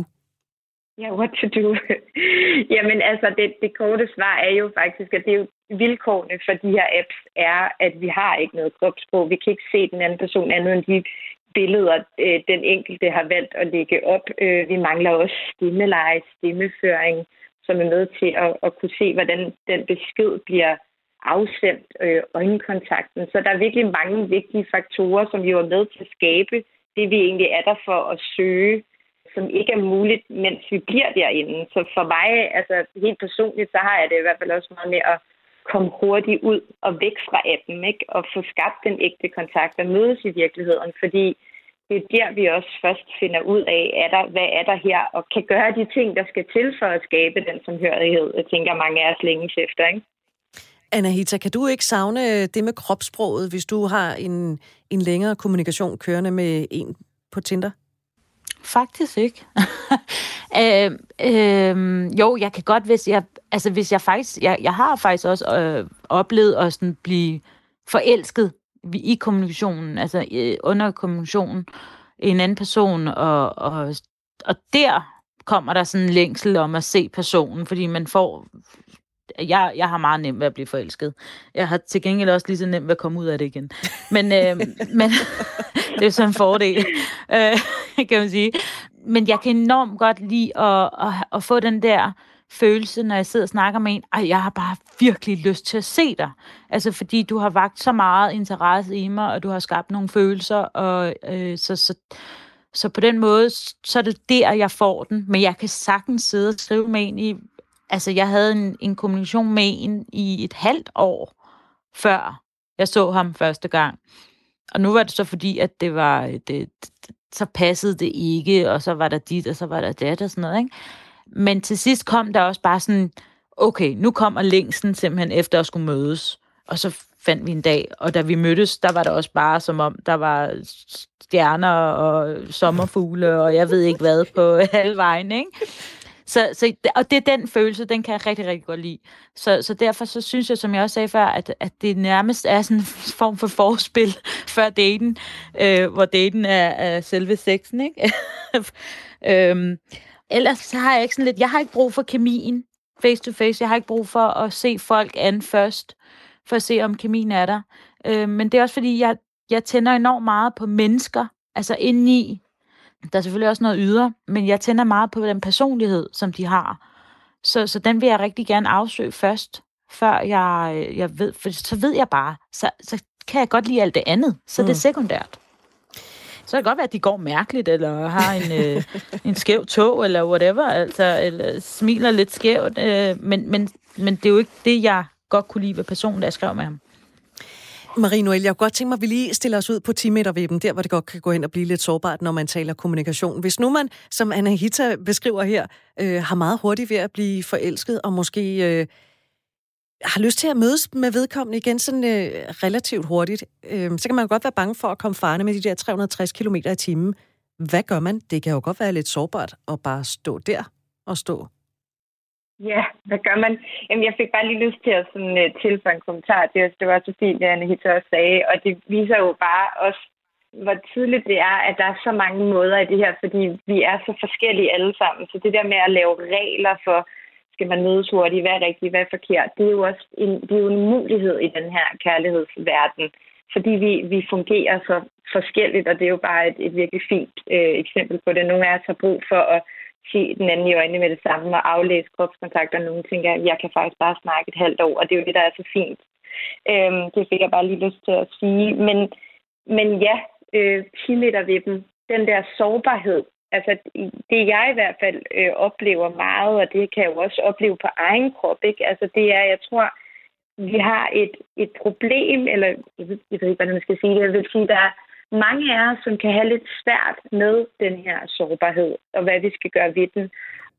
Ja, what to do? Jamen altså, det, det korte svar er jo faktisk, at det er jo vilkårene for de her apps er, at vi har ikke noget kropssprog. Vi kan ikke se den anden person andet end de billeder, øh, den enkelte har valgt at lægge op. Øh, vi mangler også stemmeleje, stemmeføring, som er med til at, at kunne se, hvordan den besked bliver afsendt, øh, øjenkontakten. Så der er virkelig mange vigtige faktorer, som jo er med til at skabe det, vi egentlig er der for at søge som ikke er muligt, mens vi bliver derinde. Så for mig, altså helt personligt, så har jeg det i hvert fald også meget med at komme hurtigt ud og væk fra appen, ikke? og få skabt den ægte kontakt og mødes i virkeligheden, fordi det er der, vi også først finder ud af, er der, hvad er der her, og kan gøre de ting, der skal til for at skabe den samhørighed, jeg tænker mange af os længes efter. Ikke? Anahita, kan du ikke savne det med kropssproget, hvis du har en, en længere kommunikation kørende med en på Tinder? Faktisk ikke. øh, øh, jo, jeg kan godt, hvis jeg, altså hvis jeg faktisk, jeg, jeg har faktisk også øh, oplevet at sådan blive forelsket i kommunikationen, altså øh, under kommunikationen, en anden person, og, og, og der kommer der sådan en længsel om at se personen, fordi man får jeg, jeg har meget nemt ved at blive forelsket. Jeg har til gengæld også lige så nemt ved at komme ud af det igen. Men, øh, men, det er sådan en fordel, øh, kan man sige. Men jeg kan enormt godt lide at, at, at få den der følelse, når jeg sidder og snakker med en, at jeg har bare virkelig lyst til at se dig. Altså fordi du har vagt så meget interesse i mig, og du har skabt nogle følelser, og øh, så, så, så på den måde, så er det der, jeg får den. Men jeg kan sagtens sidde og skrive med en i... Altså, jeg havde en, en kommunikation med en i et halvt år, før jeg så ham første gang. Og nu var det så fordi, at det var... Øh, det, så passede det ikke, og så var der dit, og så var der det, og sådan noget, ikke? Men til sidst kom der også bare sådan, okay, nu kommer længsten simpelthen efter at skulle mødes. Og så fandt vi en dag, og da vi mødtes, der var det også bare som om, der var stjerner og sommerfugle, og jeg ved ikke hvad på halvvejen, ikke? Så, så, og det er den følelse, den kan jeg rigtig, rigtig godt lide. Så, så derfor så synes jeg, som jeg også sagde før, at, at det nærmest er sådan en form for forspil før daten, øh, hvor daten er, er selve sexen, ikke? øhm, ellers så har jeg ikke sådan lidt, jeg har ikke brug for kemien face to face. Jeg har ikke brug for at se folk an først, for at se, om kemien er der. Øh, men det er også fordi, jeg, jeg tænder enormt meget på mennesker, altså indeni. Der er selvfølgelig også noget ydre, men jeg tænder meget på den personlighed, som de har. Så, så den vil jeg rigtig gerne afsøge først, før jeg, jeg ved, for så ved jeg bare, så, så kan jeg godt lide alt det andet, så mm. det er sekundært. Så kan det godt være, at de går mærkeligt, eller har en, øh, en skæv tog, eller whatever, altså, eller smiler lidt skævt. Øh, men, men, men det er jo ikke det, jeg godt kunne lide ved personen, der jeg skrev med ham. Marie Noel, jeg kunne godt tænke mig, at vi lige stiller os ud på 10 meter webben, der hvor det godt kan gå hen og blive lidt sårbart, når man taler kommunikation. Hvis nu man, som Anna Hita beskriver her, øh, har meget hurtigt ved at blive forelsket, og måske øh, har lyst til at mødes med vedkommende igen sådan øh, relativt hurtigt, øh, så kan man godt være bange for at komme farne med de der 360 km i timen. Hvad gør man? Det kan jo godt være lidt sårbart at bare stå der og stå. Ja, hvad gør man? Jamen, jeg fik bare lige lyst til at sådan, uh, tilføje en kommentar til os. Det var så fint, det Anne Hitte også sagde. Og det viser jo bare også, hvor tydeligt det er, at der er så mange måder i det her, fordi vi er så forskellige alle sammen. Så det der med at lave regler for, skal man mødes hurtigt, hvad er rigtigt, hvad er forkert, det er jo også en, det er jo en mulighed i den her kærlighedsverden, fordi vi, vi fungerer så forskelligt, og det er jo bare et, et virkelig fint øh, eksempel på det. Nogle af os har brug for at se den anden i øjnene med det samme og aflæse kropskontakter. og nogen tænker, at jeg kan faktisk bare snakke et halvt år, og det er jo det, der er så fint. Øhm, det fik jeg bare lige lyst til at sige. Men, men ja, øh, 10 meter ved dem, den der sårbarhed, altså det jeg i hvert fald øh, oplever meget, og det kan jeg jo også opleve på egen krop, ikke? Altså det er, jeg tror, vi har et, et problem, eller jeg ved, jeg ved ikke, hvordan man skal sige det, jeg vil sige, der er mange af os, som kan have lidt svært med den her sårbarhed, og hvad vi skal gøre ved den.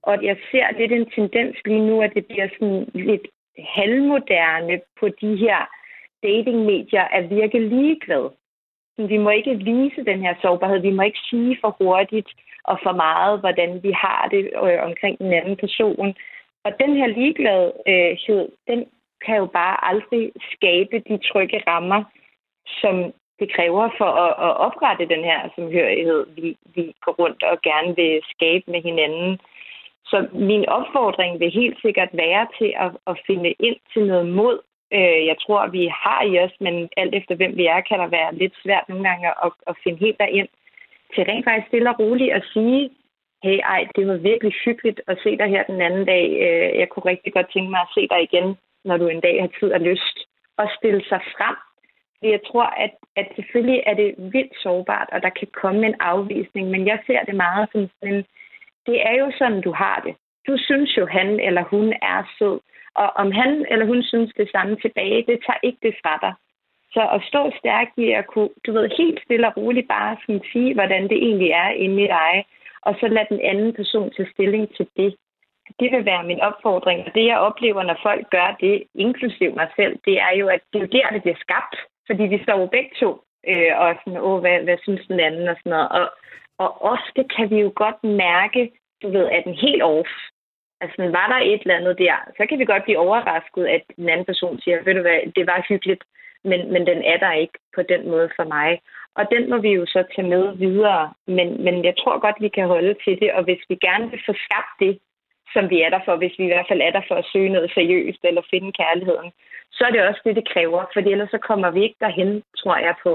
Og jeg ser lidt en tendens lige nu, at det bliver sådan lidt halvmoderne på de her datingmedier at virke ligeglad. Vi må ikke vise den her sårbarhed. Vi må ikke sige for hurtigt og for meget, hvordan vi har det øh, omkring den anden person. Og den her ligegladhed, den kan jo bare aldrig skabe de trygge rammer, som det kræver for at, at oprette den her samhørighed, vi, vi går rundt og gerne vil skabe med hinanden. Så min opfordring vil helt sikkert være til at, at finde ind til noget mod. Øh, jeg tror, vi har i os, men alt efter hvem vi er, kan der være lidt svært nogle gange at, at finde helt derind til rent faktisk stille og roligt at sige, hey, ej, det var virkelig hyggeligt at se dig her den anden dag. Øh, jeg kunne rigtig godt tænke mig at se dig igen, når du en dag har tid og lyst. Og stille sig frem jeg tror, at, at selvfølgelig er det vildt sårbart, og der kan komme en afvisning, men jeg ser det meget som sådan, det er jo sådan, du har det. Du synes jo, han eller hun er sød, og om han eller hun synes det samme tilbage, det tager ikke det fra dig. Så at stå stærkt i at kunne, du ved, helt stille og roligt bare sådan sige, hvordan det egentlig er inde i dig, og så lade den anden person tage stilling til det. Det vil være min opfordring, og det jeg oplever, når folk gør det, inklusiv mig selv, det er jo, at det er der, det bliver skabt. Fordi vi står jo begge to øh, og sådan, åh, hvad, hvad synes den anden og sådan noget. Og, og ofte kan vi jo godt mærke, du ved, at den helt off. Altså, var der et eller andet der, så kan vi godt blive overrasket, at den anden person siger, ved du hvad, det var hyggeligt, men, men den er der ikke på den måde for mig. Og den må vi jo så tage med videre. Men, men jeg tror godt, vi kan holde til det, og hvis vi gerne vil få skabt det, som vi er der for, hvis vi i hvert fald er der for at søge noget seriøst eller finde kærligheden, så er det også det, det kræver, for ellers så kommer vi ikke derhen, tror jeg på.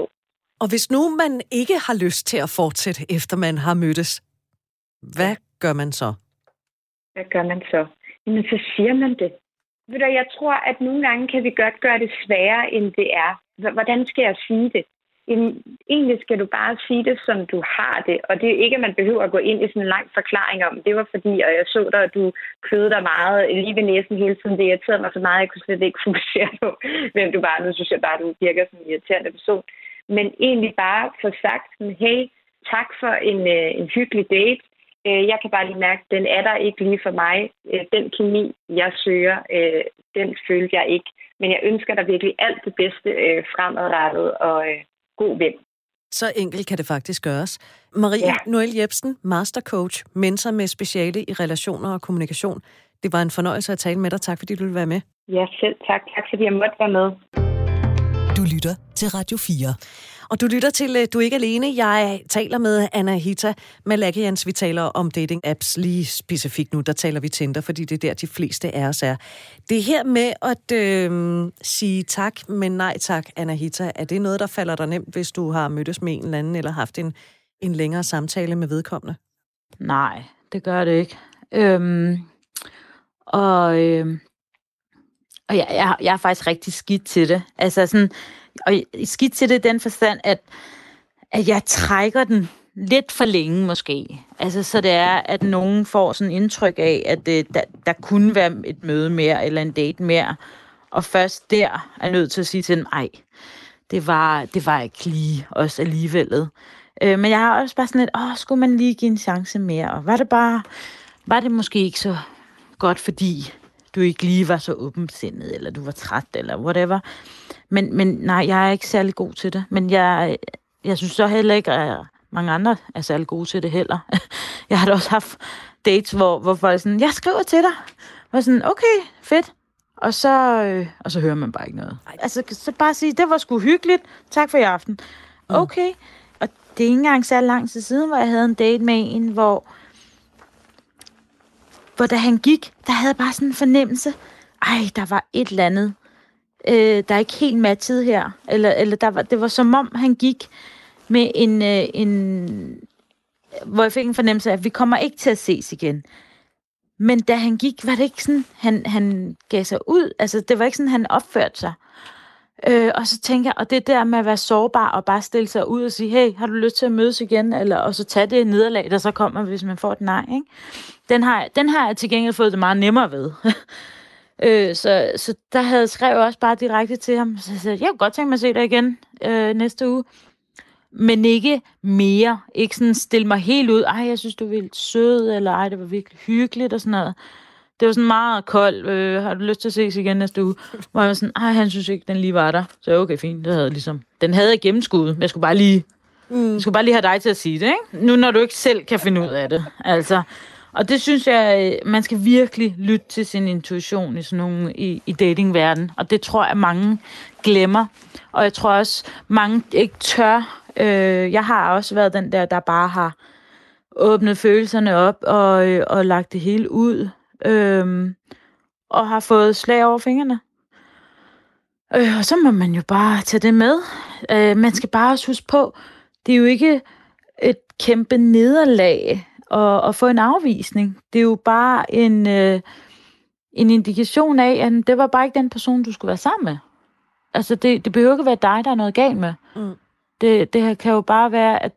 Og hvis nu man ikke har lyst til at fortsætte, efter man har mødtes, hvad gør man så? Hvad gør man så? Jamen, så siger man det. Ved du, jeg tror, at nogle gange kan vi godt gøre det sværere, end det er. Hvordan skal jeg sige det? Jamen, egentlig skal du bare sige det, som du har det. Og det er ikke, at man behøver at gå ind i sådan en lang forklaring om, det var fordi, og jeg så dig, at du kødede dig meget lige ved næsen hele tiden. Det irriterede mig så meget, at jeg kunne slet ikke fokusere på, hvem du var. Nu synes jeg bare, at du virker som en irriterende person. Men egentlig bare få sagt, hey, tak for en, øh, en hyggelig date. Øh, jeg kan bare lige mærke, at den er der ikke lige for mig. Øh, den kemi, jeg søger, øh, den følte jeg ikke. Men jeg ønsker dig virkelig alt det bedste øh, fremadrettet, og øh, god ven. Så enkelt kan det faktisk gøres. Marie ja. Noel Jebsen, mastercoach, mentor med speciale i relationer og kommunikation. Det var en fornøjelse at tale med dig. Tak fordi du ville være med. Ja, selv tak. Tak fordi jeg måtte være med. Du lytter til Radio 4. Og du lytter til øh, Du er ikke alene. Jeg taler med Anna Hita Malakians. Vi taler om dating-apps lige specifikt nu. Der taler vi Tinder, fordi det er der, de fleste af os er. Det her med at øh, sige tak, men nej tak, Anna Hita, er det noget, der falder dig nemt, hvis du har mødtes med en eller anden, eller haft en, en længere samtale med vedkommende? Nej, det gør det ikke. Øhm, og øhm, og jeg, jeg, jeg er faktisk rigtig skidt til det. Altså sådan, og skidt til det i den forstand, at, at jeg trækker den lidt for længe måske. Altså, så det er, at nogen får sådan indtryk af, at det, der, der kunne være et møde mere, eller en date mere. Og først der er nødt til at sige til dem, ej, det var, det var ikke lige os alligevel. Øh, men jeg har også bare sådan lidt, åh, skulle man lige give en chance mere? Og var det bare, var det måske ikke så godt, fordi du ikke lige var så åbensindet, eller du var træt, eller whatever. Men, men nej, jeg er ikke særlig god til det. Men jeg, jeg synes så heller ikke, at mange andre er særlig gode til det heller. Jeg har da også haft dates, hvor, hvor folk sådan, jeg skriver til dig. Og sådan, okay, fedt. Og så, øh, og så hører man bare ikke noget. Altså, så bare sige, det var sgu hyggeligt. Tak for i aften. Mm. Okay. Og det er ikke engang så lang tid siden, hvor jeg havde en date med en, hvor for da han gik, der havde jeg bare sådan en fornemmelse, ej, der var et eller andet, øh, der er ikke helt matchet her. Eller, eller der var, det var som om, han gik med en, øh, en... Hvor jeg fik en fornemmelse af, at vi kommer ikke til at ses igen. Men da han gik, var det ikke sådan, han, han gav sig ud. Altså, det var ikke sådan, han opførte sig. Øh, og så tænker jeg, og det der med at være sårbar og bare stille sig ud og sige, hey, har du lyst til at mødes igen? Eller, og så tage det nederlag, der så kommer, hvis man får et nej. Ikke? Den, har, den har jeg til gengæld fået det meget nemmere ved. øh, så, så der havde jeg skrevet også bare direkte til ham. Så jeg sagde, jeg kunne godt tænke mig at se dig igen øh, næste uge. Men ikke mere. Ikke sådan stille mig helt ud. Ej, jeg synes, du er vildt sød, eller ej, det var virkelig hyggeligt og sådan noget det var sådan meget koldt. Øh, har du lyst til at ses igen næste uge? Hvor jeg var sådan, ej, han synes ikke, den lige var der. Så okay, fint. Det havde ligesom, den havde jeg gennemskuddet. Jeg skulle bare lige, mm. jeg skulle bare lige have dig til at sige det, ikke? Nu når du ikke selv kan finde ud af det. Altså, og det synes jeg, øh, man skal virkelig lytte til sin intuition i sådan nogle, i, i datingverdenen. Og det tror jeg, mange glemmer. Og jeg tror også, mange ikke tør. Øh, jeg har også været den der, der bare har åbnet følelserne op og, øh, og lagt det hele ud øhm, og har fået slag over fingrene. Øh, og så må man jo bare tage det med. Øh, man skal bare også huske på, det er jo ikke et kæmpe nederlag at, at få en afvisning. Det er jo bare en, øh, en indikation af, at det var bare ikke den person, du skulle være sammen med. Altså, det, det behøver ikke være dig, der er noget galt med. Mm. Det, det kan jo bare være, at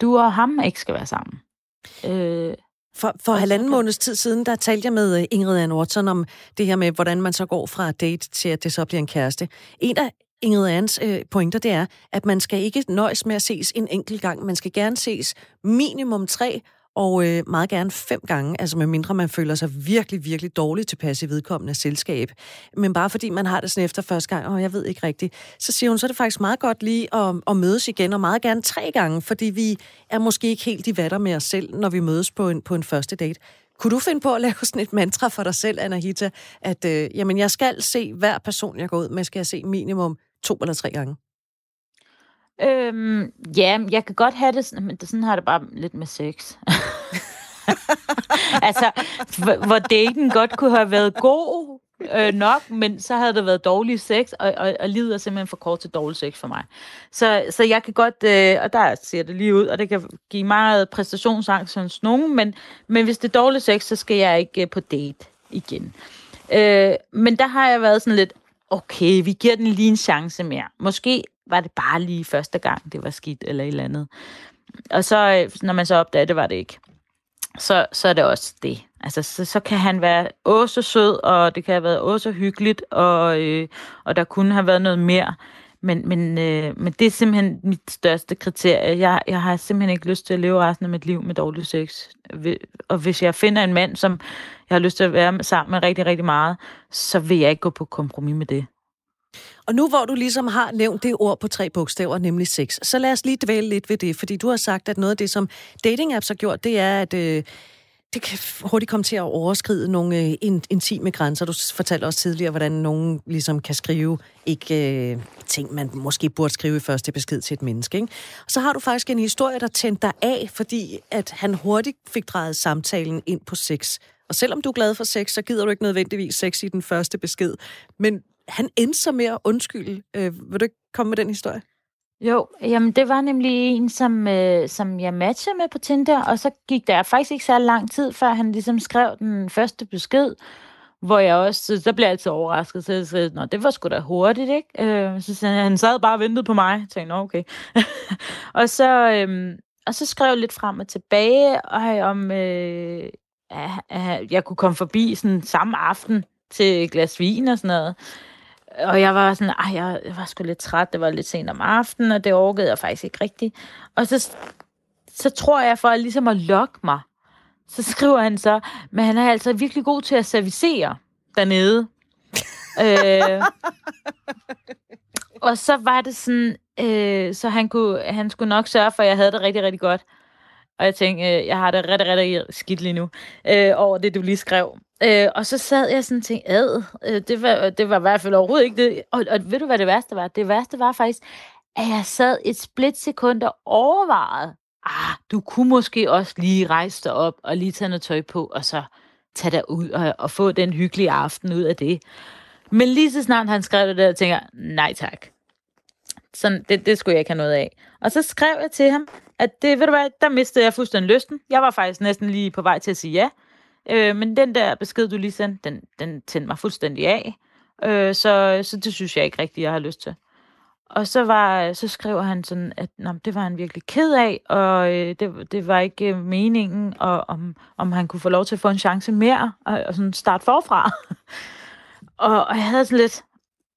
du og ham ikke skal være sammen. Øh, for, for halvanden måneds tid siden, der talte jeg med øh, Ingrid Ann Watson om det her med, hvordan man så går fra date til, at det så bliver en kæreste. En af Ingrid Anns øh, pointer, det er, at man skal ikke nøjes med at ses en enkelt gang. Man skal gerne ses minimum tre, og øh, meget gerne fem gange, altså med mindre man føler sig virkelig, virkelig dårligt tilpas i vedkommende selskab. Men bare fordi man har det sådan efter første gang, og jeg ved ikke rigtigt, så siger hun, så er det faktisk meget godt lige at, at mødes igen, og meget gerne tre gange, fordi vi er måske ikke helt i vatter med os selv, når vi mødes på en, på en første date. Kunne du finde på at lave sådan et mantra for dig selv, Anahita, at øh, jamen, jeg skal se hver person, jeg går ud med, skal jeg se minimum to eller tre gange? Øhm, ja, jeg kan godt have det sådan, men sådan har det bare lidt med sex. altså, hvor daten godt kunne have været god, øh, nok, men så havde det været dårlig sex, og, og, og livet er simpelthen for kort til dårlig sex for mig. Så, så jeg kan godt, øh, og der ser det lige ud, og det kan give meget præstationsangst hos nogen, men, men hvis det er dårlig sex, så skal jeg ikke øh, på date igen. Øh, men der har jeg været sådan lidt, okay, vi giver den lige en chance mere. Måske var det bare lige første gang, det var skidt eller et eller andet. Og så, øh, når man så opdager, det var det ikke, så, så er det også det. Altså, så, så kan han være også sød, og det kan have været også hyggeligt, og, øh, og der kunne have været noget mere. Men, men, øh, men det er simpelthen mit største kriterie. Jeg, jeg har simpelthen ikke lyst til at leve resten af mit liv med dårlig sex. Og hvis jeg finder en mand, som jeg har lyst til at være sammen med rigtig, rigtig meget, så vil jeg ikke gå på kompromis med det. Og nu hvor du ligesom har nævnt det ord på tre bogstaver, nemlig sex, så lad os lige dvæle lidt ved det, fordi du har sagt, at noget af det, som dating apps har gjort, det er, at øh, det kan hurtigt komme til at overskride nogle øh, intime grænser. Du fortalte også tidligere, hvordan nogen ligesom kan skrive ikke øh, ting, man måske burde skrive i første besked til et menneske. Ikke? Og så har du faktisk en historie, der tændte dig af, fordi at han hurtigt fik drejet samtalen ind på sex. Og selvom du er glad for sex, så gider du ikke nødvendigvis sex i den første besked. Men han endte så med at undskylde. Øh, vil du ikke komme med den historie? Jo, jamen det var nemlig en, som, øh, som jeg matchede med på Tinder, og så gik der faktisk ikke så lang tid, før han ligesom skrev den første besked, hvor jeg også, så blev jeg altid overrasket, så jeg sagde, Nå, det var sgu da hurtigt, ikke? Øh, så sagde han, sad bare og ventede på mig, jeg tænkte, Nå, okay. og, så, øh, og så skrev jeg lidt frem og tilbage, og om øh, jeg kunne komme forbi sådan samme aften til et glas vin og sådan noget. Og jeg var sådan, ej, jeg, jeg var sgu lidt træt, det var lidt sent om aftenen, og det orkede jeg faktisk ikke rigtigt. Og så, så tror jeg, for ligesom at lokke mig, så skriver han så, men han er altså virkelig god til at servicere dernede. øh, og så var det sådan, øh, så han, kunne, han skulle nok sørge for, at jeg havde det rigtig, rigtig godt. Og jeg tænkte, øh, jeg har det rigtig, rigtig skidt lige nu, øh, over det, du lige skrev. Øh, og så sad jeg sådan og tænkte, ad, øh, det, var, det var i hvert fald overhovedet ikke det. Og, og ved du, hvad det værste var? Det værste var faktisk, at jeg sad et splitsekund og overvejede, ah, du kunne måske også lige rejse dig op og lige tage noget tøj på, og så tage dig ud og, og få den hyggelige aften ud af det. Men lige så snart han skrev det der, tænker jeg, nej tak. Sådan, det, det skulle jeg ikke have noget af. Og så skrev jeg til ham, at det, ved du hvad, der mistede jeg fuldstændig lysten. Jeg var faktisk næsten lige på vej til at sige ja. Øh, men den der besked, du lige sendte, den, den tændte mig fuldstændig af. Øh, så, så det synes jeg ikke rigtigt, jeg har lyst til. Og så, var, så skrev han sådan, at nå, det var han virkelig ked af, og øh, det, det var ikke øh, meningen, og om, om han kunne få lov til at få en chance mere, og, og sådan starte forfra. og, og jeg havde sådan lidt,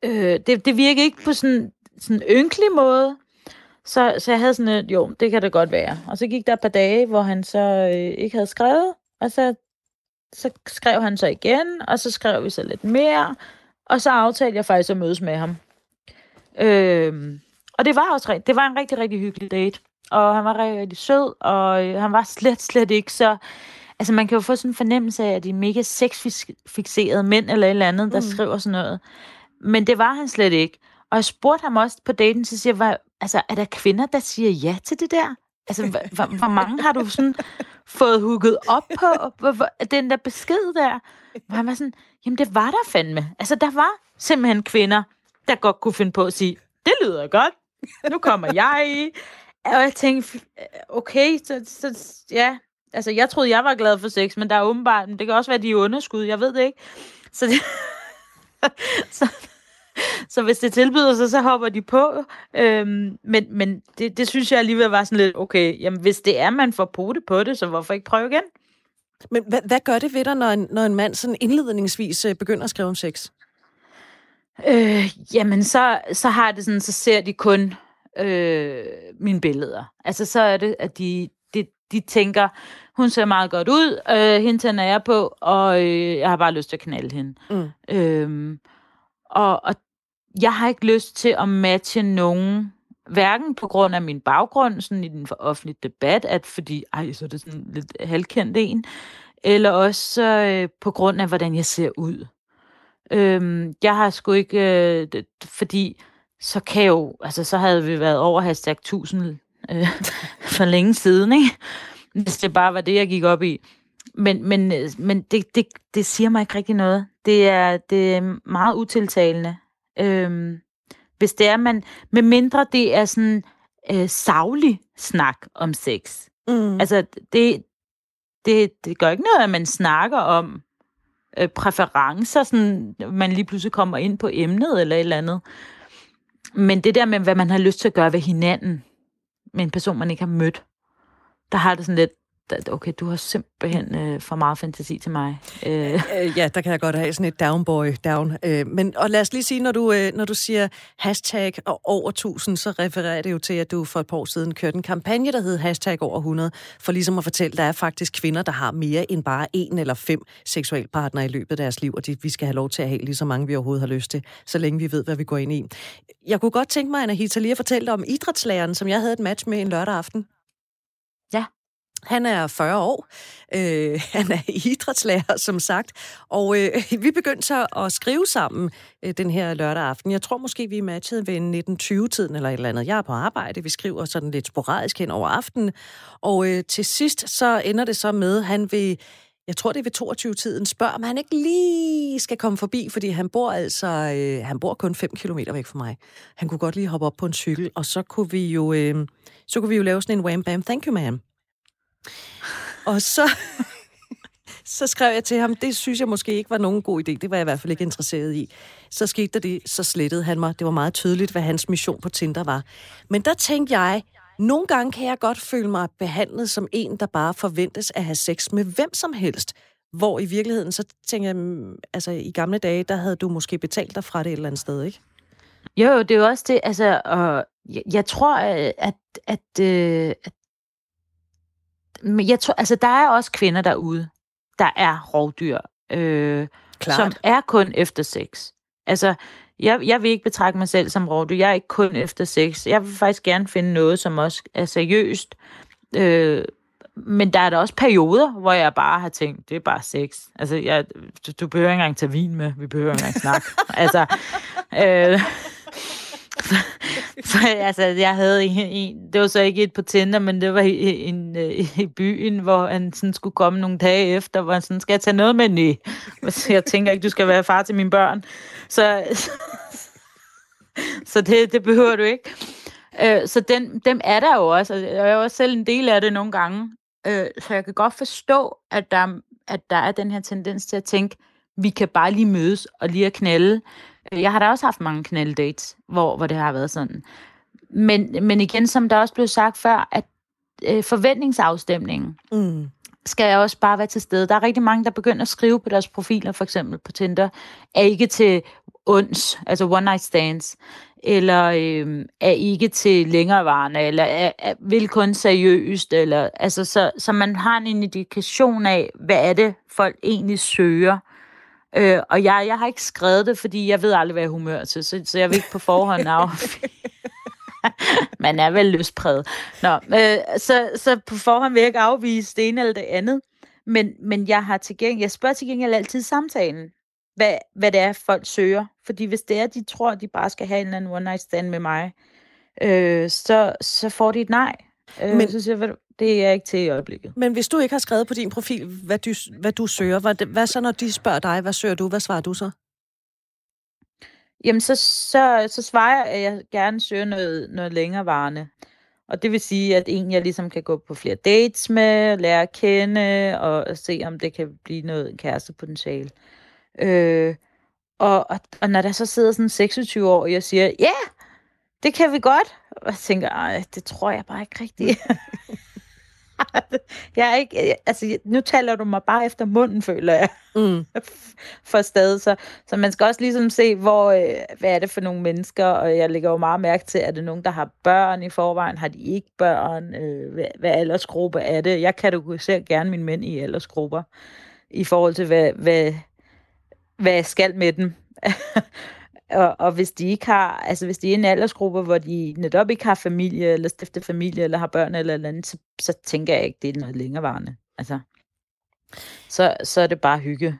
øh, det, det virkede ikke på sådan en ynkelig måde, så, så jeg havde sådan lidt, jo, det kan det godt være. Og så gik der et par dage, hvor han så øh, ikke havde skrevet, og så så skrev han så igen, og så skrev vi så lidt mere, og så aftalte jeg faktisk at mødes med ham. Øhm, og det var også det var en rigtig, rigtig hyggelig date. Og han var rigtig, rigtig sød, og øh, han var slet, slet ikke så... Altså, man kan jo få sådan en fornemmelse af, at de er mega sexfixerede mænd eller et eller andet, der mm. skriver sådan noget. Men det var han slet ikke. Og jeg spurgte ham også på daten, så siger jeg, altså, er der kvinder, der siger ja til det der? Altså, hvor, hvor mange har du sådan fået hugget op på hvor, hvor, den der besked der? Hvor han var sådan, jamen det var der fandme. Altså, der var simpelthen kvinder, der godt kunne finde på at sige, det lyder godt, nu kommer jeg i. Og jeg tænkte, okay, så, så ja, altså jeg troede, jeg var glad for sex, men der er åbenbart, men det kan også være, de er underskud, jeg ved det ikke. Så, det, så så hvis det tilbyder sig, så hopper de på. Øhm, men men det, det synes jeg alligevel var sådan lidt, okay, jamen hvis det er, man får pote på det, så hvorfor ikke prøve igen? Men hvad, hvad gør det ved dig, når en, når en mand sådan indledningsvis øh, begynder at skrive om sex? Øh, jamen, så, så har det sådan, så ser de kun øh, mine billeder. Altså, så er det, at de, de, de tænker, hun ser meget godt ud, øh, hende tænder jeg på, og øh, jeg har bare lyst til at knalde hende. Mm. Øh, og, og jeg har ikke lyst til at matche nogen, hverken på grund af min baggrund sådan i den offentlige debat, at fordi, ej, så er det sådan lidt halvkendt en, eller også øh, på grund af, hvordan jeg ser ud. Øhm, jeg har sgu ikke, øh, det, fordi så kan jo, altså så havde vi været over hashtag 1000 øh, for længe siden, ikke? Hvis det bare var det, jeg gik op i. men, men, øh, men det, det, det siger mig ikke rigtig noget. Det er, det er meget utiltalende. Øhm, hvis det er, man, med mindre det er sådan øh, savlig snak om sex. Mm. Altså, det, det, det gør ikke noget, at man snakker om øh, præferencer, sådan man lige pludselig kommer ind på emnet eller et eller andet. Men det der med, hvad man har lyst til at gøre ved hinanden, med en person, man ikke har mødt, der har det sådan lidt, okay, du har simpelthen øh, for meget fantasi til mig. Øh. Øh, øh. Ja, der kan jeg godt have sådan et downboy down. Øh, men, og lad os lige sige, når du, øh, når du siger hashtag og over 1000, så refererer det jo til, at du for et par år siden kørte en kampagne, der hed hashtag over 100, for ligesom at fortælle, der er faktisk kvinder, der har mere end bare en eller fem seksualpartnere i løbet af deres liv, og de, vi skal have lov til at have lige så mange, vi overhovedet har lyst til, så længe vi ved, hvad vi går ind i. Jeg kunne godt tænke mig, Anahita, lige at fortælle om idrætslæreren, som jeg havde et match med en lørdag aften. Han er 40 år. Øh, han er idrætslærer, som sagt. Og øh, vi begyndte så at skrive sammen øh, den her lørdag aften. Jeg tror måske, vi matchede ved 1920-tiden eller et eller andet. Jeg er på arbejde. Vi skriver sådan lidt sporadisk hen over aftenen. Og øh, til sidst så ender det så med, at han vil jeg tror, det er ved 22-tiden, spørger, om han ikke lige skal komme forbi, fordi han bor altså, øh, han bor kun 5 km væk fra mig. Han kunne godt lige hoppe op på en cykel, og så kunne vi jo, øh, så kunne vi jo lave sådan en wham bam, thank you ma'am. Og så, så skrev jeg til ham, det synes jeg måske ikke var nogen god idé. Det var jeg i hvert fald ikke interesseret i. Så skete der det, så slettede han mig. Det var meget tydeligt, hvad hans mission på Tinder var. Men der tænkte jeg, nogle gange kan jeg godt føle mig behandlet som en, der bare forventes at have sex med hvem som helst. Hvor i virkeligheden, så tænker jeg, mm, altså i gamle dage, der havde du måske betalt dig fra det et eller andet sted, ikke? Jo, det er jo også det, altså, og jeg, jeg tror, at, at, at, øh, at men jeg tror, altså, der er også kvinder derude, der er rovdyr, øh, som er kun efter sex. Altså, jeg, jeg vil ikke betragte mig selv som rovdyr. Jeg er ikke kun efter sex. Jeg vil faktisk gerne finde noget, som også er seriøst. Øh, men der er der også perioder, hvor jeg bare har tænkt, det er bare sex. Altså, jeg, du, du behøver ikke engang tage vin med. Vi behøver ikke engang snakke. altså, øh, for altså, jeg havde en, en, det var så ikke et på Tinder, men det var i, en, øh, i byen, hvor han sådan skulle komme nogle dage efter, hvor han sådan, skal jeg tage noget med? ny? Jeg tænker ikke, du skal være far til mine børn. Så, så det, det behøver du ikke. Øh, så den, dem er der jo også, og jeg er også selv en del af det nogle gange. Øh, så jeg kan godt forstå, at der, at der er den her tendens til at tænke, vi kan bare lige mødes og lige at knalde. Jeg har da også haft mange knalddates, hvor, hvor det har været sådan. Men, men igen, som der også blev sagt før, at øh, forventningsafstemningen mm. skal også bare være til stede. Der er rigtig mange, der begynder at skrive på deres profiler, for eksempel på Tinder, er ikke til ons, altså one night stands, eller øh, er ikke til længerevarende, eller er, er, vil kun seriøst, eller, altså, så, så man har en indikation af, hvad er det, folk egentlig søger. Øh, og jeg, jeg har ikke skrevet det, fordi jeg ved aldrig, hvad jeg er humør til, så, så jeg vil ikke på forhånd af. Man er vel løspræget. Nå, øh, så, så på forhånd vil jeg ikke afvise det ene eller det andet. Men, men jeg har til gengæld, jeg spørger til gengæld altid samtalen, hvad, hvad det er, folk søger. Fordi hvis det er, de tror, de bare skal have en eller anden one night stand med mig, øh, så, så får de et nej. Øh, men, så siger jeg, det er ikke til i øjeblikket. Men hvis du ikke har skrevet på din profil, hvad du, hvad du søger, hvad, hvad så når de spørger dig, hvad søger du, hvad svarer du så? Jamen, så, så, så svarer jeg, at jeg gerne søger noget, noget længerevarende. Og det vil sige, at en, jeg ligesom kan gå på flere dates med, lære at kende, og se, om det kan blive noget kærestepotentiale. Øh, og, og, og når der så sidder sådan 26 år, og jeg siger, ja, yeah, det kan vi godt. Og jeg tænker, ej, det tror jeg bare ikke rigtigt. jeg er ikke, altså, nu taler du mig bare efter munden, føler jeg. Mm. for stadig. Så, så man skal også ligesom se, hvor, øh, hvad er det for nogle mennesker, og jeg lægger jo meget mærke til, at det nogen, der har børn i forvejen, har de ikke børn, øh, hvad, hvad aldersgruppe er det? Jeg kategoriserer gerne mine mænd i aldersgrupper, i forhold til, hvad, hvad, hvad jeg skal med dem. Og, og hvis de ikke har, altså hvis de er en aldersgruppe, hvor de netop ikke har familie, eller stifter familie, eller har børn eller eller andet, så, så tænker jeg ikke, det er noget længerevarende. Altså, så, så er det bare hygge.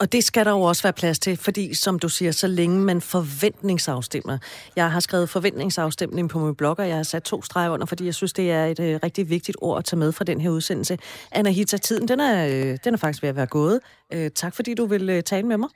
Og det skal der jo også være plads til, fordi som du siger, så længe man forventningsafstemmer. Jeg har skrevet forventningsafstemning på min blog, og jeg har sat to streger under, fordi jeg synes, det er et øh, rigtig vigtigt ord at tage med fra den her udsendelse. Anahita, tiden den er, øh, den er faktisk ved at være gået. Øh, tak fordi du vil øh, tale med mig.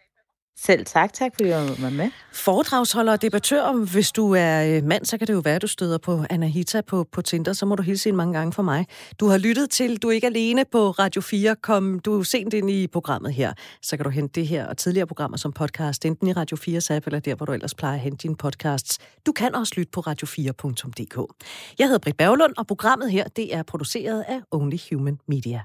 Selv tak, tak fordi jeg var med. Foredragsholder og debattør, hvis du er øh, mand, så kan det jo være, at du støder på Anahita på, på Tinder, så må du hilse en mange gange for mig. Du har lyttet til Du er ikke alene på Radio 4. Kom du sent ind i programmet her, så kan du hente det her og tidligere programmer som podcast, enten i Radio 4's app, eller der, hvor du ellers plejer at hente dine podcasts. Du kan også lytte på radio4.dk. Jeg hedder Britt Berglund, og programmet her, det er produceret af Only Human Media.